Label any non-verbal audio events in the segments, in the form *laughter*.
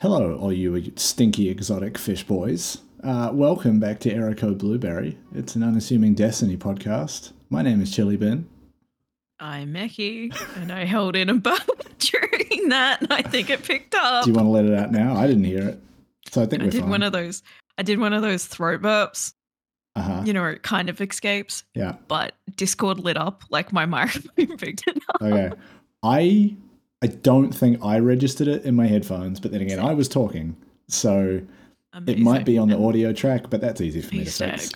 Hello, all you stinky exotic fish boys. Uh, welcome back to Error Code Blueberry. It's an unassuming Destiny podcast. My name is chillybin. I'm Meckii, and I held in a *laughs* burp during that, and I think it picked up. Do you want to let it out now? I didn't hear it, so I think I did fine. one of those. I did one of those throat burps. uh huh. You know, it kind of escapes, Yeah. but Discord lit up like my *laughs* microphone picked it up. Okay. I I don't think I registered it in my headphones, but then again, I was talking, so it might be on the audio track, but that's easy for me to fix.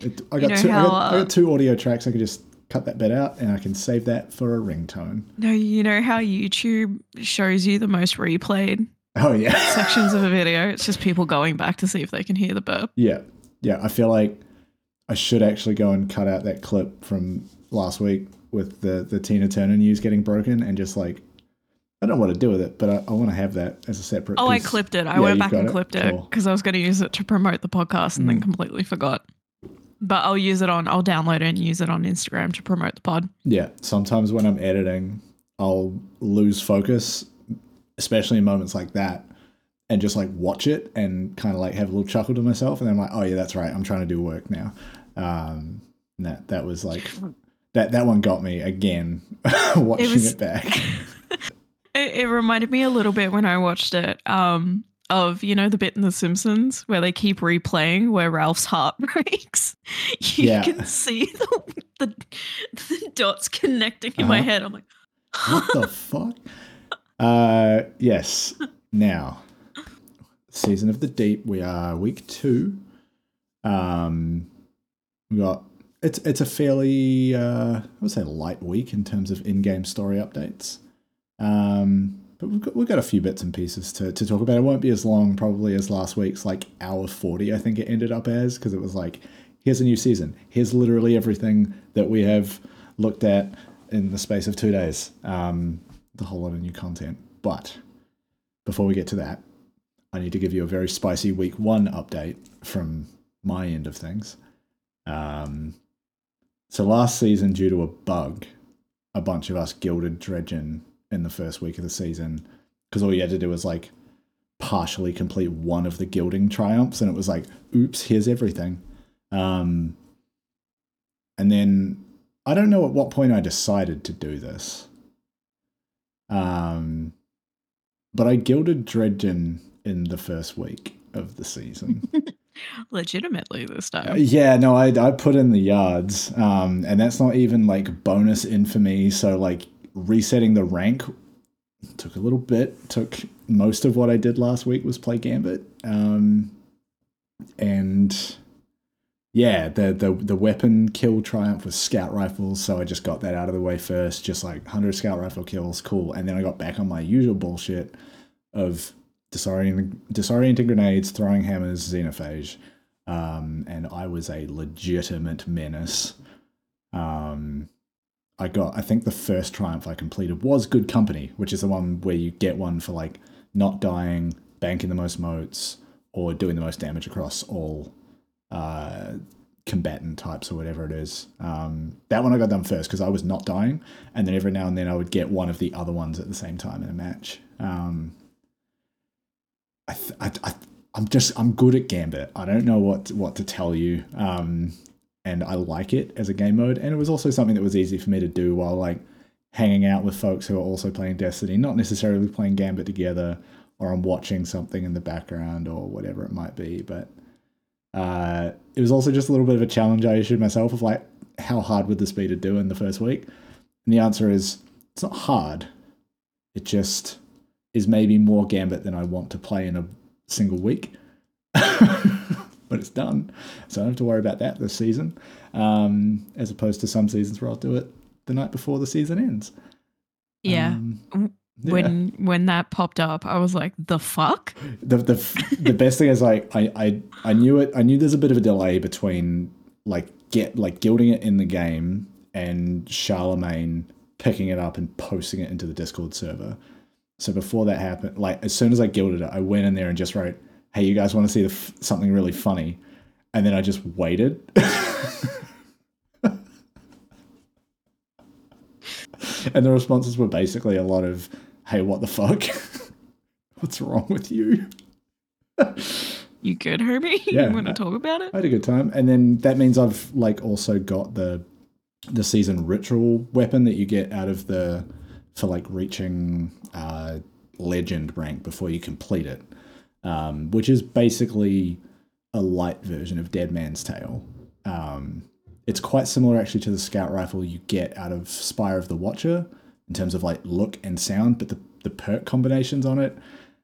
It, I You got know two. I, got, I uh, got two audio tracks. I could just cut that bit out, and I can save that for a ringtone. No, you know how YouTube shows you the most replayed Oh yeah. *laughs* sections of a video? It's just people going back to see if they can hear the burp. Yeah, yeah. I feel like I should actually go and cut out that clip from last week with the the Tina Turner news getting broken and just like I don't know what to do with it, but I, I want to have that as a separate. Oh, I clipped it. I Yeah, went back and it? clipped it Cool. because I was going to use it to promote the podcast and then Mm. completely forgot. But I'll use it on, I'll download it and use it on Instagram to promote the pod. Yeah, sometimes when I'm editing, I'll lose focus, especially in moments like that, and just like watch it and kind of like have a little chuckle to myself, and then I'm like, oh yeah, that's right, I'm trying to do work now. Um, and that that was like *laughs* that that one got me again *laughs* watching it, was- back. *laughs* It, it reminded me a little bit when I watched it um, of, you know, the bit in The Simpsons where they keep replaying where Ralph's heart *laughs* breaks. You Yeah. can see *laughs* the, the, the dots connecting in my Uh-huh. head. I'm like, what the *laughs* fuck? Uh, yes. Now, season of the deep. We are week two. Um, we got it's it's a fairly uh, I would say light week in terms of in-game story updates. Um, but we've got we've got a few bits and pieces to to talk about. It won't be as long probably as last week's like hour forty. I think it ended up as because it was like here's a new season. Here's literally everything that we have looked at in the space of two days. Um, the whole lot of new content. But before we get to that, I need to give you a very spicy week one update from my end of things. Um, so last season, due to a bug, a bunch of us gilded Dredgen in the first week of the season because all you had to do was like partially complete one of the gilding triumphs, and it was like, oops, here's everything. Um, and then I don't know at what point I decided to do this. Um, but I gilded Dredgen in the first week of the season. *laughs* legitimately this time. Uh, yeah, no, I I put in the yards, um, and that's not even like bonus infamy. So like resetting the rank took a little bit. Took most of what I did last week was play Gambit, um, and yeah, the the the weapon kill triumph was scout rifles. So I just got that out of the way first, just like hundred scout rifle kills, cool. And then I got back on my usual bullshit of disorienting disorienting grenades, throwing hammers, xenophage um, and I was a legitimate menace. Um, I got, I think the first triumph I completed was Good Company, which is the one where you get one for like not dying, banking the most motes, or doing the most damage across all uh, combatant types or whatever it is. Um, that one I got done first because I was not dying, and then every now and then I would get one of the other ones at the same time in a match. Um, I, th- I, I I'm just I'm good at Gambit. I don't know what what to tell you. Um, and I like it as a game mode. And it was also something that was easy for me to do while like hanging out with folks who are also playing Destiny, not necessarily playing Gambit together, or I'm watching something in the background or whatever it might be. But uh, it was also just a little bit of a challenge I issued myself of like, how hard would this be to do in the first week? And the answer is it's not hard. It just is maybe more Gambit than I want to play in a single week. *laughs* but it's done. So I don't have to worry about that this season. Um, as opposed to some seasons where I'll do it the night before the season ends. yeah. Um, yeah. When when that popped up, I was like, the fuck? the the the best thing is like I, I I knew it I knew there's a bit of a delay between like get like gilding it in the game and Charlemagne picking it up and posting it into the Discord server. So before that happened, like as soon as I gilded it, I went in there and just wrote, "Hey, you guys want to see the f- something really funny?" And then I just waited. *laughs* and the responses were basically a lot of, "Hey, what the fuck? *laughs* What's wrong with you? You good, Herbie? *laughs* Yeah. you want to talk about it? I had a good time, and then that means I've like also got the the season ritual weapon that you get out of the for like reaching uh, legend rank before you complete it, um, which is basically a light version of Dead Man's Tale. Um, it's quite similar actually to the scout rifle you get out of Spire of the Watcher in terms of like look and sound, but the the perk combinations on it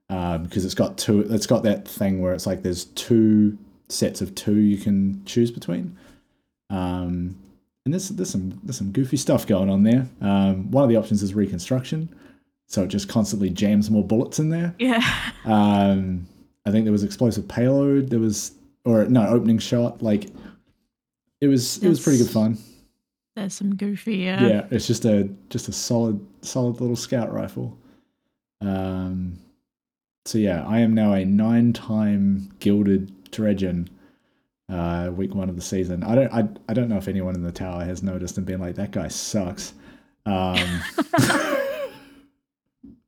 because it's got two. It's got that thing where it's like there's two sets of two you can choose between. Um, and there's there's some there's some goofy stuff going on there. Um, one of the options is reconstruction, so it just constantly jams more bullets in there. Yeah. Um, I think there was explosive payload. There was or no opening shot. Like it was it was pretty good fun. There's some goofy. Yeah. Yeah, it's just a just a solid solid little scout rifle. Um, so yeah, I am now a nine time gilded dredgen. Uh, week one of the season. I don't I, I don't know if anyone in the tower has noticed and been like that guy sucks. Um, *laughs* *laughs*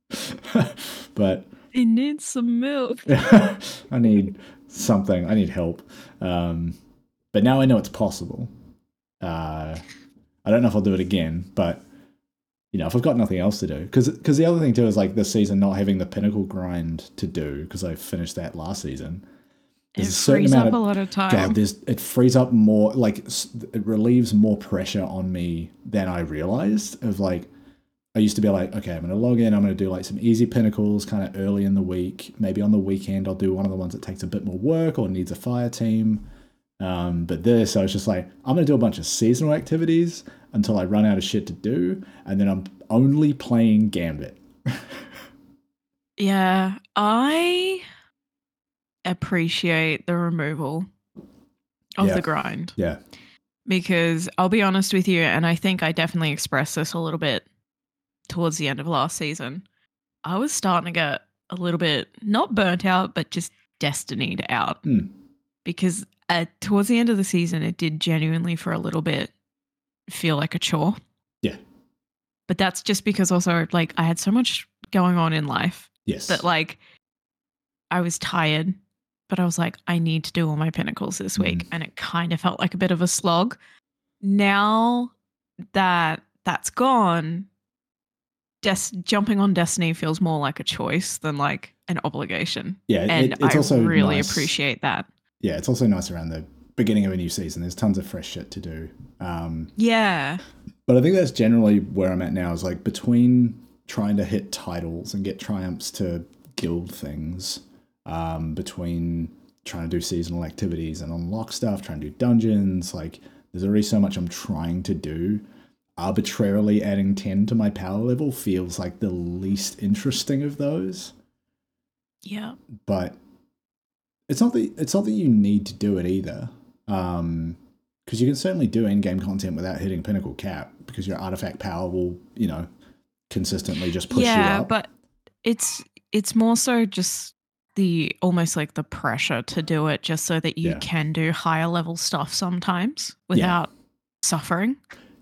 *laughs* but He needs some milk. *laughs* I need something. I need help. Um, but now I know it's possible. Uh, I don't know if I'll do it again, but you know, if I've got nothing else to do, because because the other thing too is like this season not having the pinnacle grind to do because I finished that last season. It There's a certain frees up of- a lot of time. God, there's it frees up more like it relieves more pressure on me than I realized. Of like, I used to be like, okay, I'm gonna log in. I'm gonna do like some easy pinnacles, kind of early in the week. Maybe on the weekend, I'll do one of the ones that takes a bit more work or needs a fire team. Um, but this, I was just like, I'm gonna do a bunch of seasonal activities until I run out of shit to do, and then I'm only playing Gambit. *laughs* Yeah, I appreciate the removal of Yeah. the grind Yeah, because I'll be honest with you, and I think I definitely expressed this a little bit towards the end of last season. I was starting to get a little bit not burnt out, but just destined out Hmm. because uh, towards the end of the season, it did genuinely for a little bit feel like a chore. Yeah. But that's just because also like I had so much going on in life yes, that like I was tired, but I was like, I need to do all my pinnacles this week. Mm. And it kind of felt like a bit of a slog. Now that that's gone, Des- jumping on Destiny feels more like a choice than like an obligation. yeah. it- And it's I also really nice. appreciate that. yeah, it's also nice around the beginning of a new season. There's tons of fresh shit to do. Um, Yeah. but I think that's generally where I'm at now. Is like between trying to hit titles and get triumphs to gild things, um, between trying to do seasonal activities and unlock stuff, trying to do dungeons. Like there's already so much I'm trying to do. Arbitrarily adding ten to my power level feels like the least interesting of those. Yeah. but it's not that it's not that you need to do it either. Um, because you can certainly do in-game content without hitting pinnacle cap because your artifact power will, you know, consistently just push yeah, you up. Yeah, but it's it's more so just the almost like the pressure to do it just so that you Yeah. can do higher level stuff sometimes without suffering.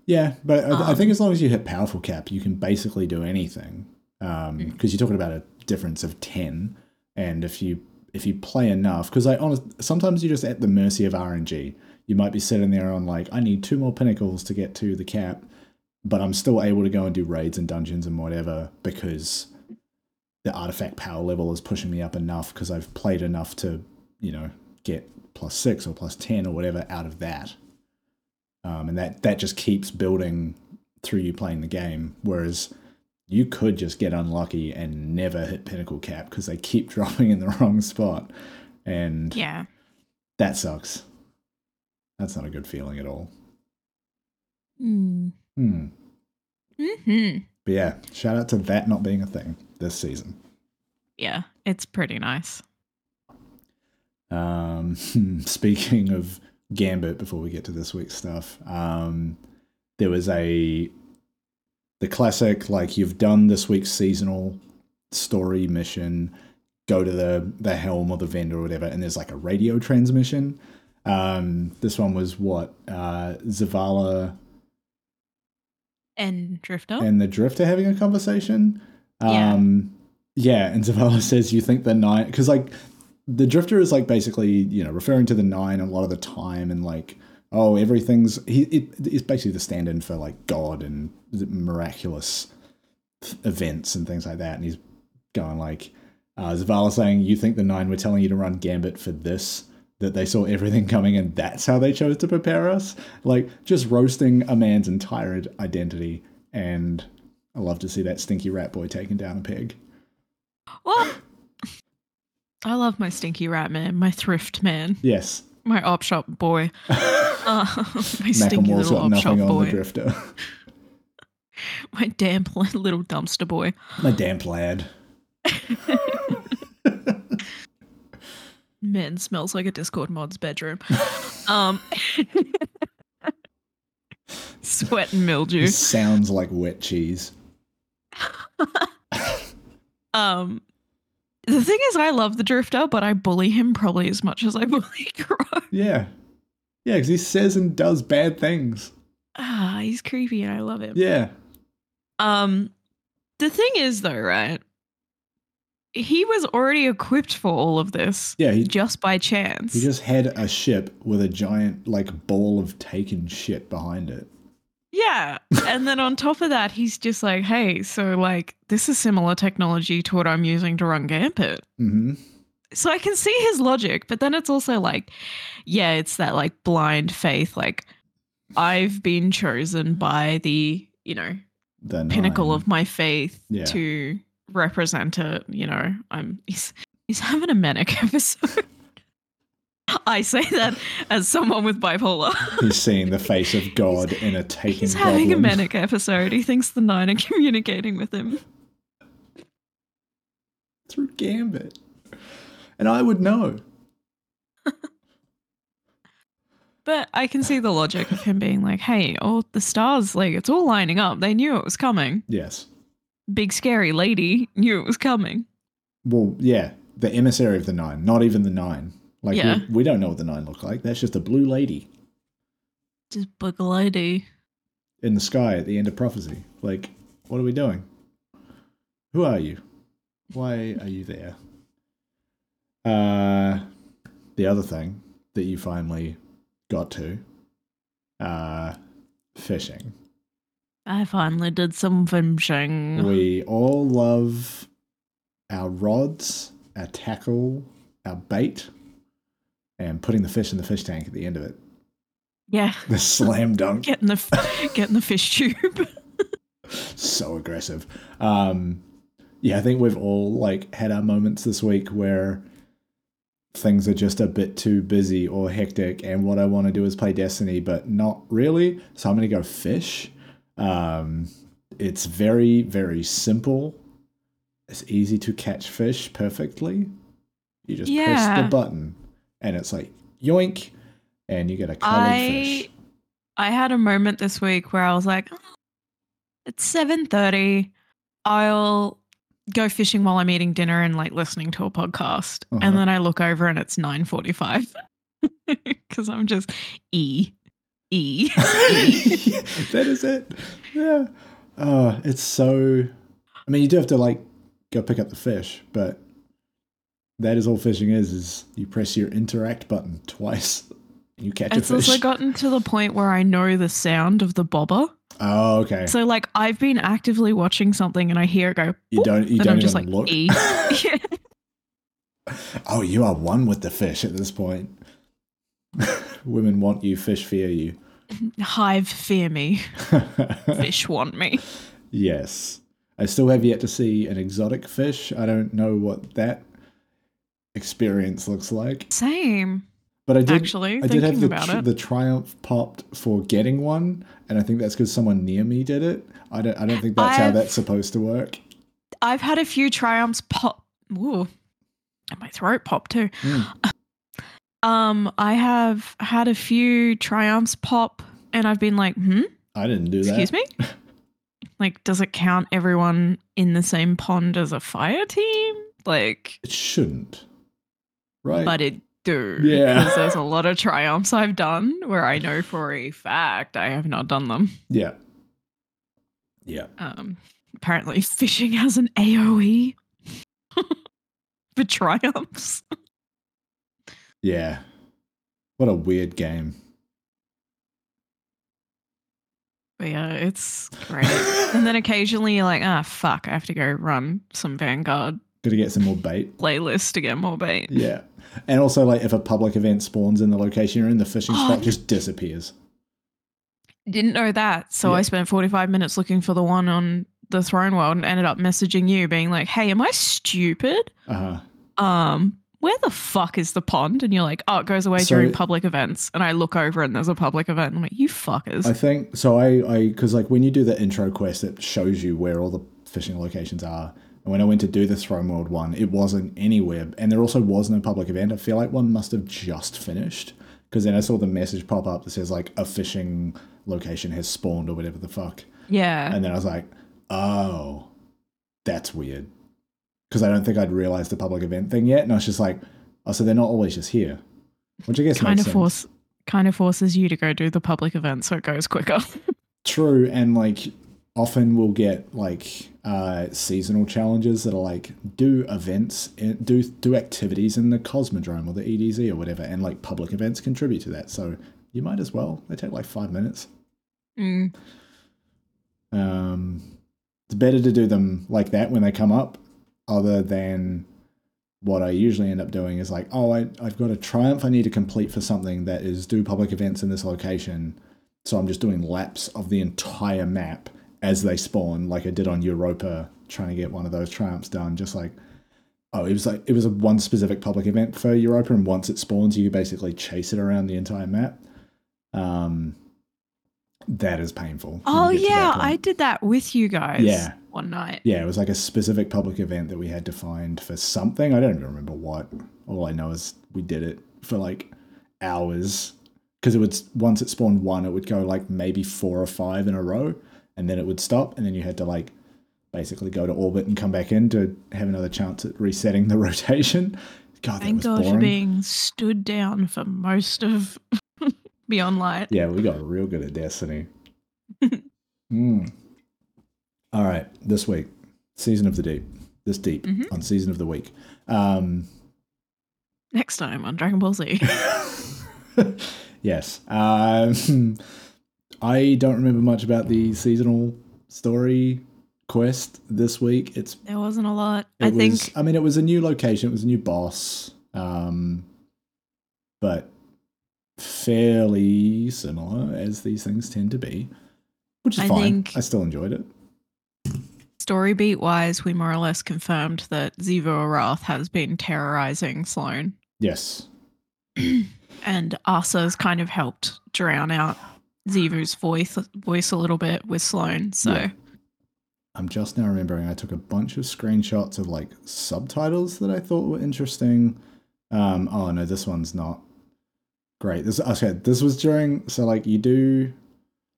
Yeah, but I, I think Um, as long as you hit powerful cap, you can basically do anything. Um, Mm. because you're talking about a difference of ten, and if you if you play enough, because I honest sometimes you're just at the mercy of RNG. You might be sitting there on like, I need two more pinnacles to get to the cap, but I'm still able to go and do raids and dungeons and whatever because the artifact power level is pushing me up enough because I've played enough to, you know, get plus six or plus ten or whatever out of that. Um, and that that just keeps building through you playing the game. Whereas you could just get unlucky and never hit pinnacle cap because they keep *laughs* dropping in the wrong spot, and Yeah. that sucks. That's not a good feeling at all. Mm. Hmm. hmm But yeah, shout out to that not being a thing this season. Yeah, it's pretty nice. Um, *laughs* speaking of Gambit, before we get to this week's stuff, um, there was a the classic like you've done this week's seasonal story mission, go to the the helm or the vendor or whatever, and there's like a radio transmission. Um, this one was what uh, Zavala And Drifter. and the Drifter having a conversation. Yeah. Um, Yeah, and Zavala says you think the nine because like the drifter is like basically you know referring to the nine a lot of the time and like oh everything's he it, it's basically the stand-in for like God and miraculous events and things like that, and he's going like uh, Zavala saying you think the nine were telling you to run Gambit for this that they saw everything coming and that's how they chose to prepare us? Like just roasting a man's entire identity. And I love to see that stinky rat boy taking down a peg. Well, I love my stinky rat man, my thrift man, Yes. my op shop boy, *laughs* uh, *laughs* my stinky Macklemore's little got op nothing shop on boy, the drifter. *laughs* my damp little dumpster boy. My damp lad. Man smells like a Discord mod's bedroom. um, sweat and mildew. Sounds like wet cheese. Um, the thing is, I love the drifter, but I bully him probably as much as I *laughs* bully Crow. Yeah. Yeah, because he says and does bad things. Ah, he's creepy and I love him. Yeah. Um, the thing is, though, right? He was already equipped for all of this Yeah, he, just by chance. he just had a ship with a giant, like, ball of taken shit behind it. Yeah, and then on top of that, he's just like, "Hey, so like, this is similar technology to what I'm using to run Gambit." hmm so I can see his logic, but then it's also like, yeah, it's that like blind faith. Like, I've been chosen by the, you know, The pinnacle of my faith Yeah. to represent it. You know, I'm he's he's having a manic *laughs* episode. *laughs* I say that as someone with bipolar. *laughs* He's seeing the face of God in a taken He's having a manic episode. He thinks the nine are *laughs* communicating with him. through Gambit. And I would know. But I can see the logic of him being like, hey, all the stars, like, it's all lining up. They knew it was coming. Yes. big scary lady knew it was coming. Well, yeah, the emissary of the nine, not even the nine. Like Yeah. we, we don't know what the nine look like. That's just a blue lady Just big lady. in the sky at the end of prophecy. Like, what are we doing? Who are you? Why are you there? Uh, the other thing that you finally got to, uh, fishing. I finally did some fishing. We all love our rods, our tackle, our bait, and putting the fish in the fish tank at the end of it. Yeah, *laughs* The slam dunk. getting the getting the fish tube. *laughs* so aggressive. Um, yeah, I think we've all like had our moments this week where things are just a bit too busy or hectic, and what I want to do is play Destiny, but not really. So I'm gonna go fish. Um, it's very very simple. It's easy to catch fish perfectly. You just press the button, and it's like yoink, and you get a colored I fish. I had a moment this week where I was like, "Oh, it's seven thirty. I'll go fishing while I'm eating dinner and like listening to a podcast, Uh-huh. and then I look over and it's nine forty five because *laughs* I'm just e e. e. *laughs* that is it. Yeah. Uh, it's so. I mean, you do have to like go pick up the fish, but that is all fishing is. Is you press your interact button twice, you catch It's a fish. It's also gotten to the point where I know the sound of the bobber. oh, okay. So like I've been actively watching something and I hear it go. you don't. You don't I'm even just like look. E. *laughs* *laughs* Oh, you are one with the fish at this point. *laughs* Women want you, fish fear you. Hive fear me. Fish want me. Yes. I still have yet to see an exotic fish. I don't know what that experience looks like. Same. But I did actually, I did have the, about tr- it. the triumph popped for getting one, and I think that's because someone near me did it. I don't I don't think that's how I've- that's supposed to work. I've had a few triumphs pop. Ooh, and my throat popped too. Mm. *laughs* Um, I have had a few triumphs pop, and I've been like, hmm, I didn't do that. excuse me. *laughs* like, does it count everyone in the same pond as a fire team? Like, It shouldn't. Right? but it do. Yeah. Because there's a lot of triumphs I've done where I know for a fact I have not done them. yeah. Yeah. Um, apparently, fishing has an AOE. *laughs* for triumphs. Yeah. What a weird game. But yeah, it's great. and then *laughs* occasionally you're like, ah, fuck, I have to go run some Vanguard Gotta get some more bait. playlist to get more bait. Yeah. And also, like, if a public event spawns in the location you're in, the fishing Oh, *gasps* spot just disappears. Didn't know that. So Yeah. I spent 45 minutes looking for the one on the throne world and ended up messaging you being like, hey, am I stupid? Uh huh. Um, where the fuck is the pond? And you're like, oh, it goes away So- during public events. And I look over and there's a public event. I'm like, you fuckers. I think so. I, I, because like when you do the intro quest, it shows you where all the fishing locations are. And when I went to do the Throne World one, it wasn't anywhere. And there also was no public event. I feel like one must have just finished. Because then I saw the message pop up that says like a fishing location has spawned or whatever the fuck. yeah. And then I was like, oh, that's weird. Because I don't think I'd realized the public event thing yet. And I was just like, oh, so they're not always just here. Which I guess kind of force kind of forces you to go do the public event so it goes quicker. *laughs* True, and like often we'll get like uh, seasonal challenges that are like do events, do do activities in the Cosmodrome or the EDZ or whatever, and like public events contribute to that. So you might as well. They take like five minutes. Mm. Um, it's better to do them like that when they come up, other than what I usually end up doing is like, oh, I, I've got a triumph I need to complete for something that is do public events in this location. So I'm just doing laps of the entire map as they spawn, like I did on Europa, trying to get one of those triumphs done. Just like, oh, it was like it was a one specific public event for Europa, and once it spawns, you basically chase it around the entire map. Um, that is painful. Oh you get to that yeah. I did that with you guys. Yeah. One night. Yeah, it was like a specific public event that we had to find for something. I don't even remember what. All I know is we did it for like hours because it would once it spawned one, it would go like maybe four or five in a row, and then it would stop, and then you had to like basically go to orbit and come back in to have another chance at resetting the *laughs* rotation. God, Thank was God boring. for being stood down for most of *laughs* Beyond Light. Yeah, we got real good at Destiny. *laughs* mm. All right, this week, season of the deep. This deep Mhm. on season of the week. Um, Next time on Dragon Ball Z. yes. Um, I don't remember much about the seasonal story quest this week. It's there wasn't a lot. it I was, think I mean, it was a new location. It was a new boss. Um, but fairly similar as these things tend to be, which is I fine. think- I still enjoyed it. story beat wise, we more or less confirmed that Xivu Arath has been terrorizing Sloane. Yes. *clears throat* and Ahsa's kind of helped drown out Xivu's voice voice a little bit with Sloane. So Yeah. I'm just now remembering I took a bunch of screenshots of like subtitles that I thought were interesting. Um, oh no, this one's not great. This okay. This was during so like you do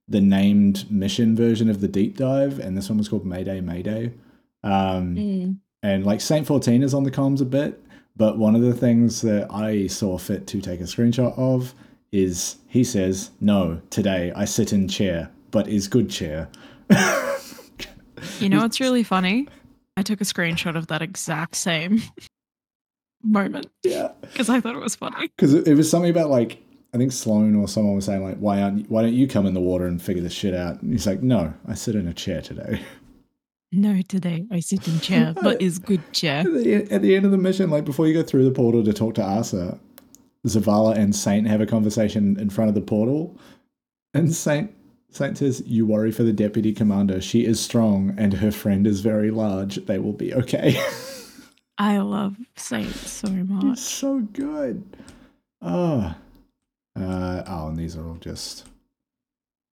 the named mission version of the deep dive, and this one was called Mayday Mayday. Um, and like Saint 14 is on the comms a bit, but one of the things that I saw fit to take a screenshot of is he says, No, today I sit in chair, but is good chair. you know what's really funny? I took a screenshot of that exact same *laughs* moment yeah. because I thought it was funny. Because it, was something about like, I think Sloane or someone was saying, like, why aren't why don't you come in the water and figure this shit out? And he's like, No, I sit in a chair today. No, today I sit in chair, but is good chair. *laughs* At the, at the end of the mission, like before you go through the portal to talk to Ahsa, Zavala and Saint have a conversation in front of the portal, and Saint Saint says, "You worry for the deputy commander. She is strong, and her friend is very large. They will be okay." *laughs* I love Saint so He's much. so good. Oh, uh, oh, and these are all just,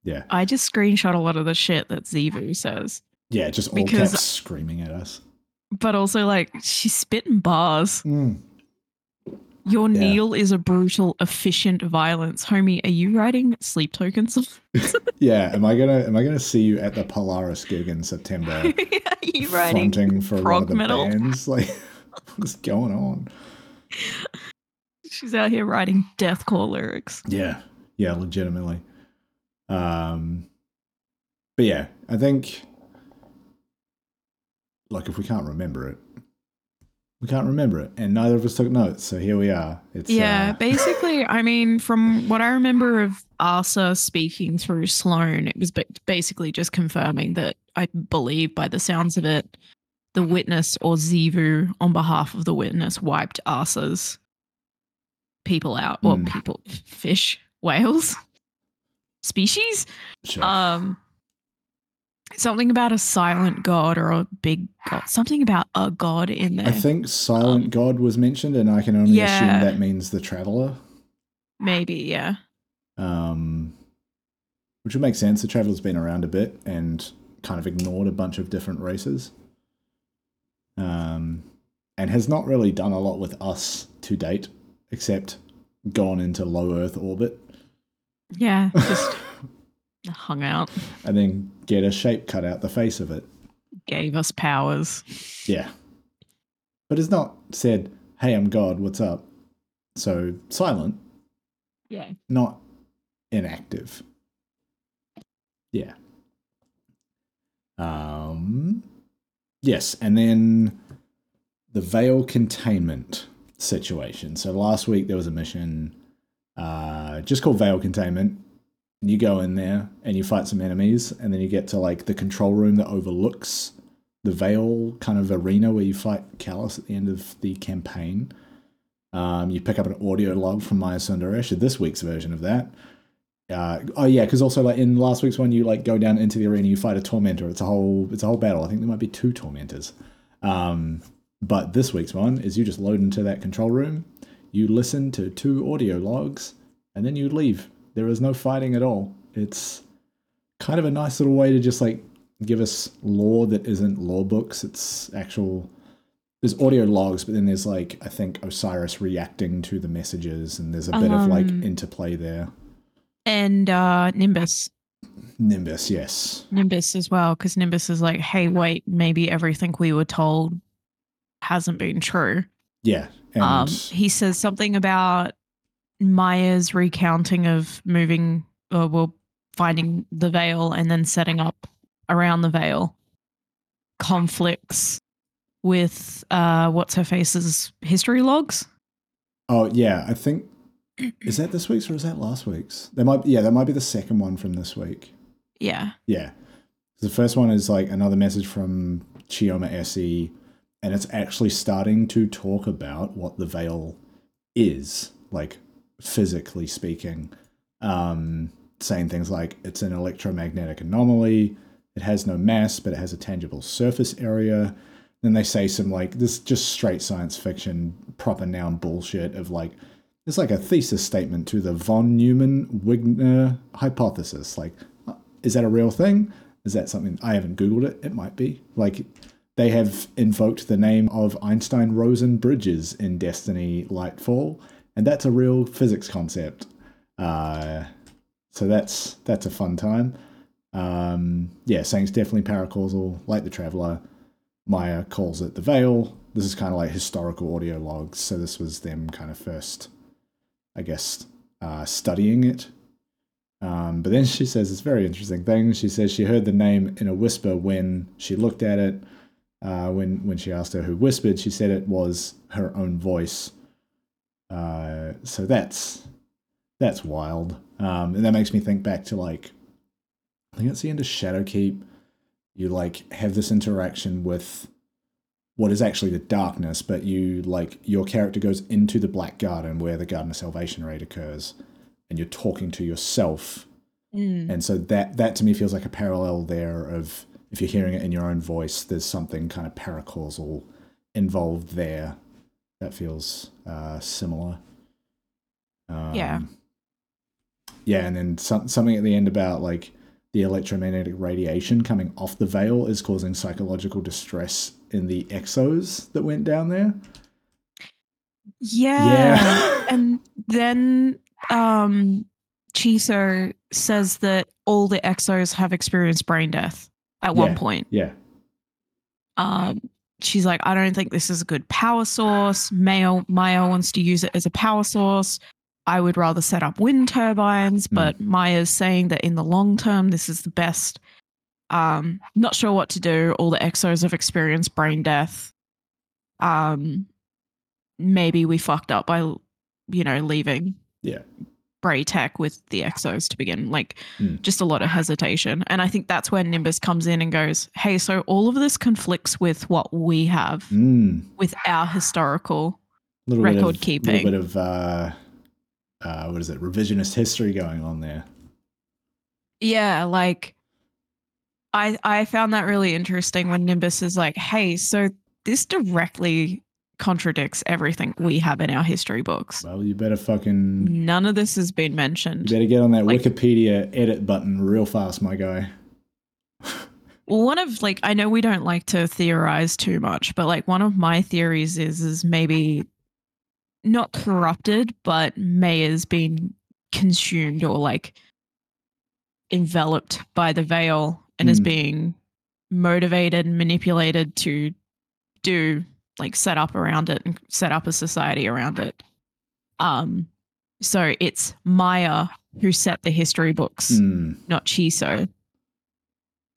yeah, I just screenshot a lot of the shit that Xivu says, yeah, just all Because- caps screaming at us. but also like she's spitting bars. Mm. Your Yeah. Neil is a brutal, efficient violence. Homie, are you writing sleep tokens? *laughs* Yeah, am I gonna am I gonna see you at the Polaris gig in September? *laughs* are you writing? fronting for one of the metal? bands. *laughs* Like, what's going on? She's out here writing deathcore lyrics. Yeah, yeah, legitimately. Um, but yeah, I think, like, if we can't remember it, We can't remember it, and neither of us took notes. So here we are. It's yeah, uh, *laughs* basically, I mean, from what I remember of Ahsa speaking through Sloane it was basically just confirming that I believe, by the sounds of it, the witness or Xivu, on behalf of the witness, wiped Ahsa's people out, or Hmm. people, *laughs* fish, whales, *laughs* species. sure. Um, something about a silent god or a big god. Something about a god in there. I think Silent God was mentioned, and I can only Yeah. assume that means the Traveler. Maybe, yeah. um, which would make sense. The Traveler's been around a bit and kind of ignored a bunch of different races, um, and has not really done a lot with us to date, except gone into low Earth orbit Yeah, *laughs* just hung out, and then get a shape cut out the face of it. gave us powers. Yeah, but has not said, "Hey, I'm God. What's up?" So silent, Yeah. not inactive. Yeah. Um yes, and then the veil containment situation. So last week there was a mission uh just called veil containment. You go in there and you fight some enemies and then you get to like the control room that overlooks the veil kind of arena where you fight Calus at the end of the campaign. Um, you pick up an audio log from Maya Sundaresh, this week's version of that. Uh, oh yeah, because also like in last week's one, you like go down into the arena, you fight a tormentor. It's a whole, it's a whole battle. I think there might be two tormentors. Um, but this week's one is you just load into that control room, you listen to two audio logs, and then you leave. There is no fighting at all. It's kind of a nice little way to just like give us lore that isn't lore books. It's actual there's audio logs, but then there's like I think Osiris reacting to the messages, and there's a bit of like Um, interplay there. And uh Nimbus. Nimbus, yes, Nimbus as well, because Nimbus is like, hey, wait, maybe everything we were told hasn't been true. yeah, and um he says something about Maya's recounting of moving or well finding the veil and then setting up around the veil conflicts with uh what's her face's history logs. oh yeah, I think is that this week's or is that last week's? There might yeah, that might be the second one from this week. Yeah. Yeah. The first one is like another message from Chioma Esi, and it's actually starting to talk about what the veil is, like physically speaking. Um, saying things like it's an electromagnetic anomaly, it has no mass, but it has a tangible surface area. Then they say some like this just straight science fiction, proper noun bullshit of like it's like a thesis statement to the von Neumann Wigner hypothesis. Like, is that a real thing? Is that something I haven't Googled it? It might be. Like, they have invoked the name of Einstein Rosen bridges in Destiny Lightfall, and that's a real physics concept. Uh, so that's that's a fun time. Um, yeah, saying it's definitely paracausal, like the Traveler. Maya calls it the Veil. This is kind of like historical audio logs. So this was them kind of first, I guess, uh, studying it. Um, but then she says this very interesting thing. She says she heard the name in a whisper when she looked at it. Uh, when when she asked her who whispered, she said it was her own voice. Uh, so that's that's wild, um, and that makes me think back to like I think it's the end of Shadowkeep. You like have this interaction with what is actually the darkness, but you like your character goes into the Black Garden where the Garden of Salvation raid occurs, and you're talking to yourself Mm. and so that that to me feels like a parallel there of if you're hearing it in your own voice there's something kind of paracausal involved there that feels uh, similar um, Yeah. yeah and then some, something at the end about like the electromagnetic radiation coming off the veil is causing psychological distress in the exos that went down there Yeah. Yeah. *laughs* and then um Chiso says that all the exos have experienced brain death at one point. yeah Um she's like, I don't think this is a good power source. Maya Maya wants to use it as a power source. I would rather set up wind turbines, but Maya's saying that in the long term this is the best. Um, not sure what to do. All the exos have experienced brain death. um, maybe we fucked up by, you know, leaving Yeah. Braytech with the Exos to begin. Like, Mm. just a lot of hesitation. And I think that's where Nimbus comes in and goes, hey, so all of this conflicts with what we have, Mm. with our historical. Little Record of, keeping. A little bit of uh, uh, what is it? Revisionist history going on there. Yeah, like, I I found that really interesting when Nimbus is like, hey, so this directly contradicts everything we have in our history books. Well, you better fucking None of this has been you mentioned. better get on that Like- Wikipedia edit button real fast, my guy. Well, one of like I know we don't like to theorize too much, but like one of my theories is is maybe not corrupted, but may has been consumed or like enveloped by the veil and is Hmm. being motivated and manipulated to do like set up around it and set up a society around it. Um so it's Maya who set the history books Mm. not Chiso.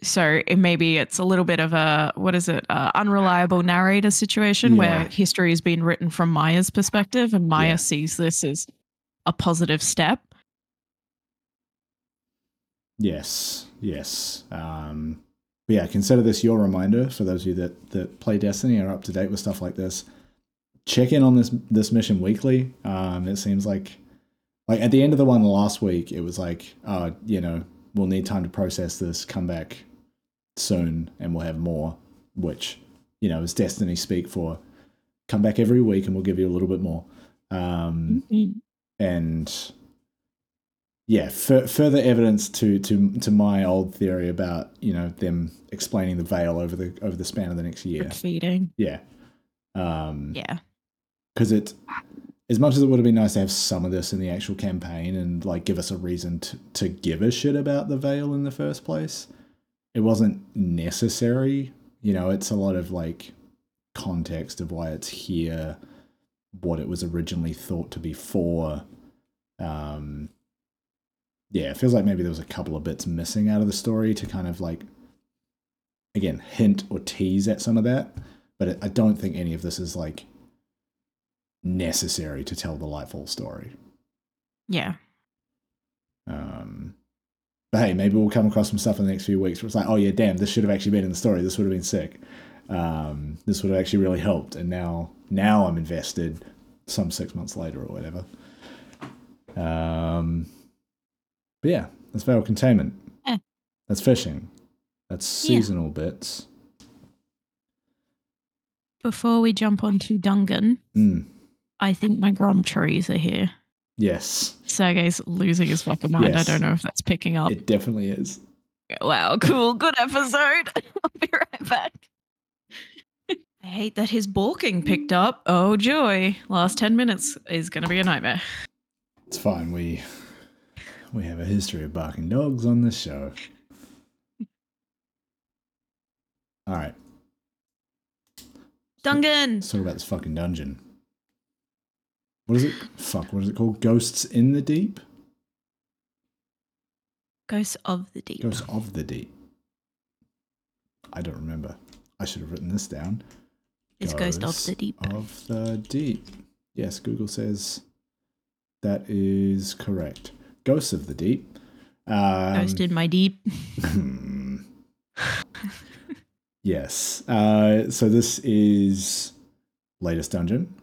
So it, maybe it's a little bit of a what is it, uh, unreliable narrator situation where history is being written from Maya's perspective, and Maya Yeah. sees this as a positive step. Yes, yes. Um, but yeah, consider this your reminder for those of you that that play Destiny are up to date with stuff like this. Check in on this this mission weekly. Um, it seems like like at the end of the one last week, it was like, uh, you know, we'll need time to process this. Come back soon, and we'll have more. Which you know is Destiny speak for. Come back every week, and we'll give you a little bit more. Um, and yeah, fur further evidence to to to my old theory about you know them explaining the veil over the over the span of the next year. Feeding. Yeah, um, Yeah. because it as much as it would have been nice to have some of this in the actual campaign and like give us a reason to to give a shit about the veil in the first place, it wasn't necessary. You know, it's a lot of like context of why it's here, what it was originally thought to be for. Um, yeah, it feels like maybe there was a couple of bits missing out of the story to kind of like, again, hint or tease at some of that. But I don't think any of this is like necessary to tell the Lightfall story. Yeah. Um, but hey, maybe we'll come across some stuff in the next few weeks where it's like, oh yeah, damn, this should have actually been in the story. This would have been sick. Um, this would have actually really helped. And now, now I'm invested. Some six months later or whatever. Um, but yeah, that's veil containment. Eh. That's fishing. That's Yeah. seasonal bits. Before we jump onto Dungan, Mm, I think my Grom trees are here. yes, Sergey's losing his fucking mind. Yes. I don't know if that's picking up. it definitely is. Wow, cool. Good episode. *laughs* I'll be right back. I hate that his balking picked up. Oh, joy. Last 10 minutes is going to be a nightmare. It's fine. We we have a history of barking dogs on this show. All right, Dungan. let's talk about this fucking dungeon. What is it? Fuck, what is it called? Ghosts in the Deep? Ghosts of the Deep. Ghosts of the Deep. I don't remember. I should have written this down. It's Ghost of the Deep. Of the Deep. Yes, Google says that is correct. Ghosts of the Deep. Um, Ghost in my deep. *laughs* Yes. Uh, so this is latest dungeon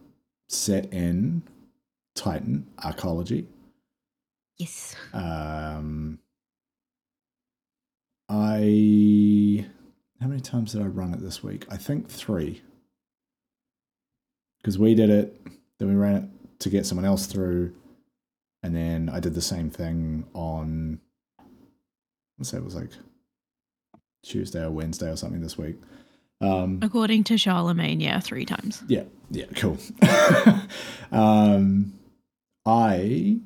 set in Titan arcology. Yes. Um, I how many times did I run it this week? I think three. Because we did it, then we ran it to get someone else through, and then I did the same thing on. Let's say it was like Tuesday or Wednesday or something this week. Um, According to Charlemagne, yeah, three times. yeah, yeah, cool. *laughs* um, I,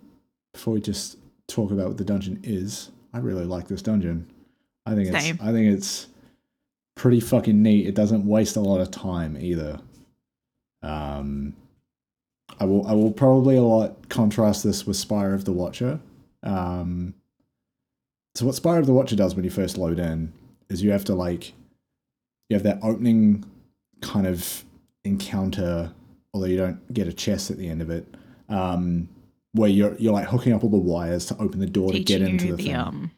before we just talk about what the dungeon is, I really like this dungeon. I think it's, Same. I think it's pretty fucking neat. It doesn't waste a lot of time either. Um, I will, I will probably a lot contrast this with Spire of the Watcher. Um, so what Spire of the Watcher does when you first load in is you have to like, you have that opening kind of encounter, although you don't get a chest at the end of it, um, where you're you're like hooking up all the wires to open the door to get into the, the thing. um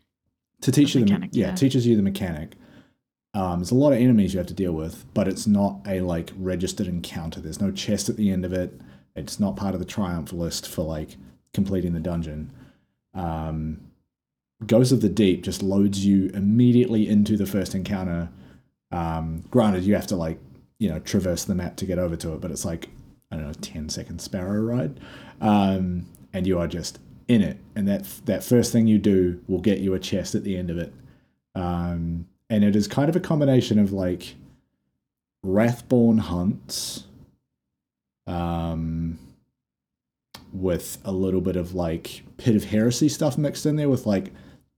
to teach the you the mechanic, yeah, yeah. teaches you the mechanic. Um, there's a lot of enemies you have to deal with, but it's not a like registered encounter. There's no chest at the end of it. It's not part of the triumph list for like completing the dungeon. Um, Ghosts of the Deep just loads you immediately into the first encounter. Um, granted, you have to like you know traverse the map to get over to it, but it's like I don't know, 10 second sparrow ride, um, and you are just in it. And that that first thing you do will get you a chest at the end of it. Um, and it is kind of a combination of like Wrathborn hunts, um, with a little bit of like Pit of Heresy stuff mixed in there with like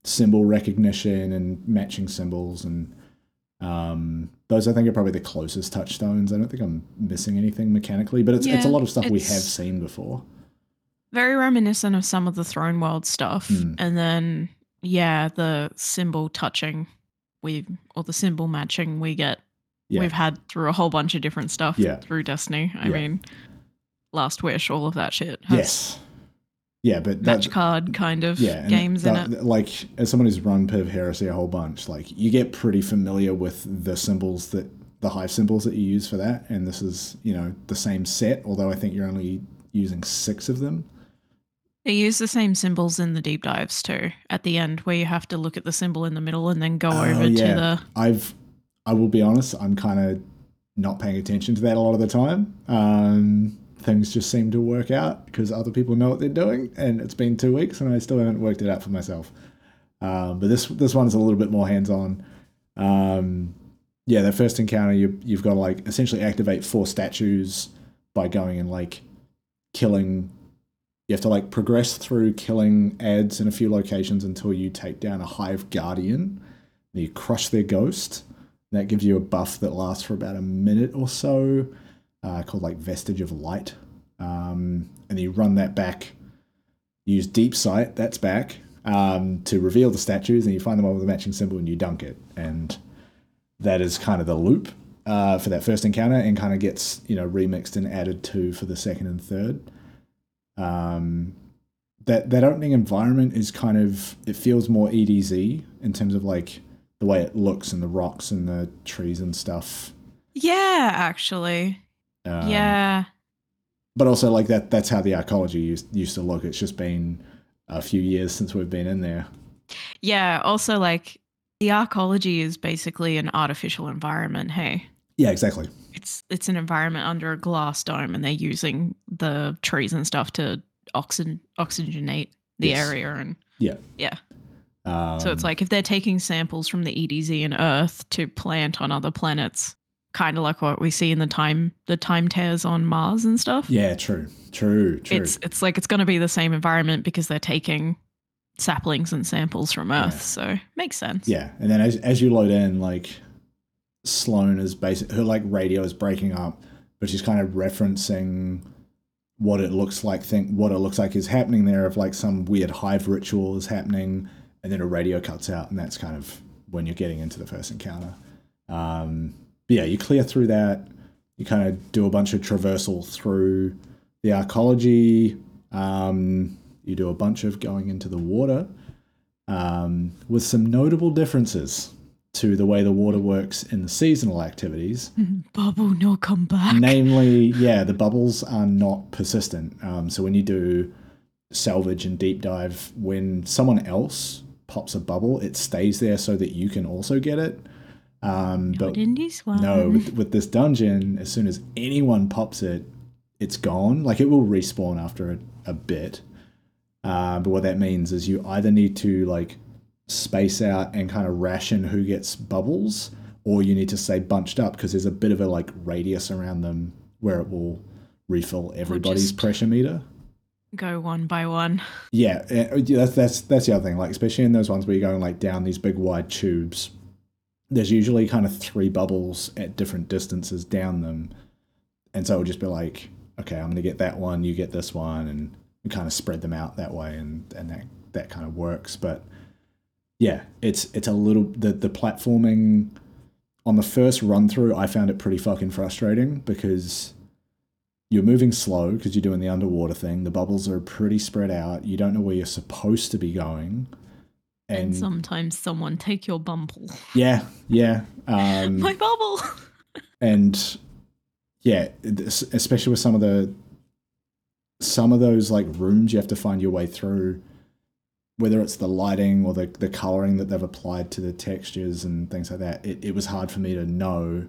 symbol recognition and matching symbols and um, those I think are probably the closest touchstones. I don't think I'm missing anything mechanically, but it's it's a lot of stuff we have seen before. very reminiscent of some of the Throne World stuff. Mm. And then yeah, the symbol touching we or the symbol matching we get Yeah. we've had through a whole bunch of different stuff Yeah. through Destiny. I Yeah. mean Last Wish, all of that shit Yes. Yeah, but match that, card kind of yeah, games in it. Like as someone who's run of Heresy a whole bunch, like you get pretty familiar with the symbols that the hive symbols that you use for that, and this is you know the same set. Although I think you're only using six of them. They use the same symbols in the deep dives too. At the end, where you have to look at the symbol in the middle and then go Oh, over to the I've I will be honest, I'm kind of not paying attention to that a lot of the time. Um, things just seem to work out because other people know what they're doing, and it's been two weeks and I still haven't worked it out for myself. Um, but this this one's a little bit more hands on. Um, yeah, the first encounter you you've got to like essentially activate four statues by going and like killing. You have to like progress through killing ads in a few locations until you take down a hive guardian. You crush their ghost. That gives you a buff that lasts for about a minute or so, uh, called like Vestige of Light. Um, and you run that back. Use Deep Sight, that's back, um, to reveal the statues, and you find them all with a matching symbol, and you dunk it. And that is kind of the loop uh, for that first encounter, and kind of gets you know remixed and added to for the second and third. Um, that that opening environment is kind of it feels more EDZ in terms of like the way it looks and the rocks and the trees and stuff. Yeah, actually. Um, yeah. but also like that that's how the arcology used used to look. It's just been a few years since we've been in there. Yeah. Also like the arcology is basically an artificial environment, hey. Yeah, exactly. It's it's an environment under a glass dome and they're using the trees and stuff to oxygen oxygenate the Yes. area and Yeah. Yeah. Um, So it's like if they're taking samples from the EDZ and Earth to plant on other planets, kind of like what we see in the time the time tears on Mars and stuff. yeah, true, true, true. It's it's like it's going to be the same environment because they're taking saplings and samples from Earth. Yeah. So makes sense. Yeah, and then as as you load in, like Sloane is basic, her like radio is breaking up, but she's kind of referencing what it looks like. Think what it looks like is happening there. Of like some weird hive ritual is happening, and then a radio cuts out, and that's kind of when you're getting into the first encounter. Um, but yeah, you clear through that. You kind of do a bunch of traversal through the arcology. Um, you do a bunch of going into the water um, with some notable differences to the way the water works in the seasonal activities. Bubble, no come back. Namely, *laughs* yeah, the bubbles are not persistent. Um, so when you do salvage and deep dive, when someone else pops a bubble, it stays there so that you can also get it. Um, but in this one. no, with, with this dungeon, as soon as anyone pops it, it's gone. Like it will respawn after a, a bit. Uh, but what that means is you either need to like space out and kind of ration who gets bubbles, or you need to stay bunched up because there's a bit of a like radius around them where it will refill everybody's just- pressure meter. Go one by one. Yeah, uh, that's that's that's the other thing. Like especially in those ones where you're going like down these big wide tubes, there's usually kind of three bubbles at different distances down them, and so it'll just be like, okay, I'm gonna get that one, you get this one, and kind of spread them out that way, and and that that kind of works. But yeah, it's it's a little the the platforming on the first run through, I found it pretty fucking frustrating because you're moving slow because you're doing the underwater thing. The bubbles are pretty spread out. You don't know where you're supposed to be going. And, And, sometimes someone take your bumble. yeah, yeah. *laughs* Um, My bubble. and yeah, especially with some of the some of those like rooms you have to find your way through whether it's the lighting or the, the coloring that they've applied to the textures and things like that it, it was hard for me to know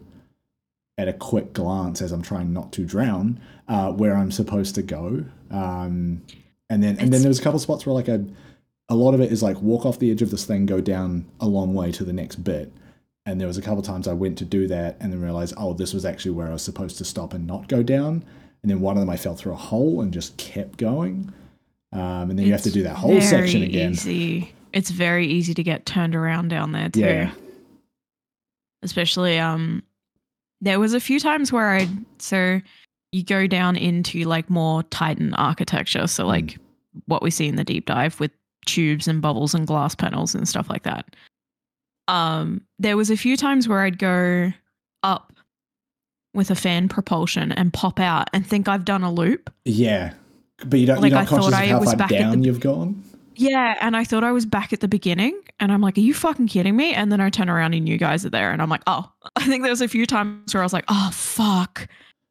at a quick glance as i'm trying not to drown uh, where i'm supposed to go um, and then and then It's- there was a couple spots where like a, a lot of it is like walk off the edge of this thing go down a long way to the next bit and there was a couple times I went to do that and then realized, oh, this was actually where I was supposed to stop and not go down. And then one of them I fell through a hole and just kept going. Um, and then you have to do that whole section again. Easy. It's very easy to get turned around down there too. Yeah. Especially um there was a few times where I so you go down into like more Titan architecture. So Mm. like what we see in the deep dive with tubes and bubbles and glass panels and stuff like that. Um there was a few times where I'd go up with a fan propulsion and pop out and think I've done a loop. Yeah. But you don't, Like, I conscious thought of I how was far back down the- you've gone. Yeah, and I thought I was back at the beginning, and I'm like, "Are you fucking kidding me?" And then I turn around and you guys are there, and I'm like, "Oh." I think there was a few times where I was like, "Oh fuck,"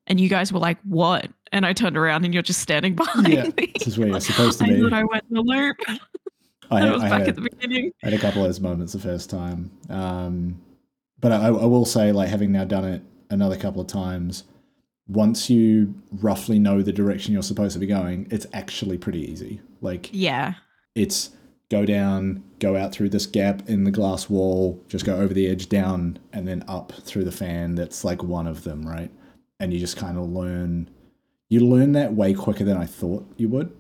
and you guys were like, "What?" And I turned around and you're just standing behind Yeah, me. This is where you're supposed to I be. thought I went in the loop. *laughs* I, I, had, was I back had- at the beginning. I had a couple of those moments the first time. Um, but I, I will say, like, having now done it another couple of times, once you roughly know the direction you're supposed to be going, it's actually pretty easy. Like, Yeah, it's go down, go out through this gap in the glass wall, just go over the edge, down, and then up through the fan. That's like one of them, right? And you just kind of learn. You learn that way quicker than I thought you would.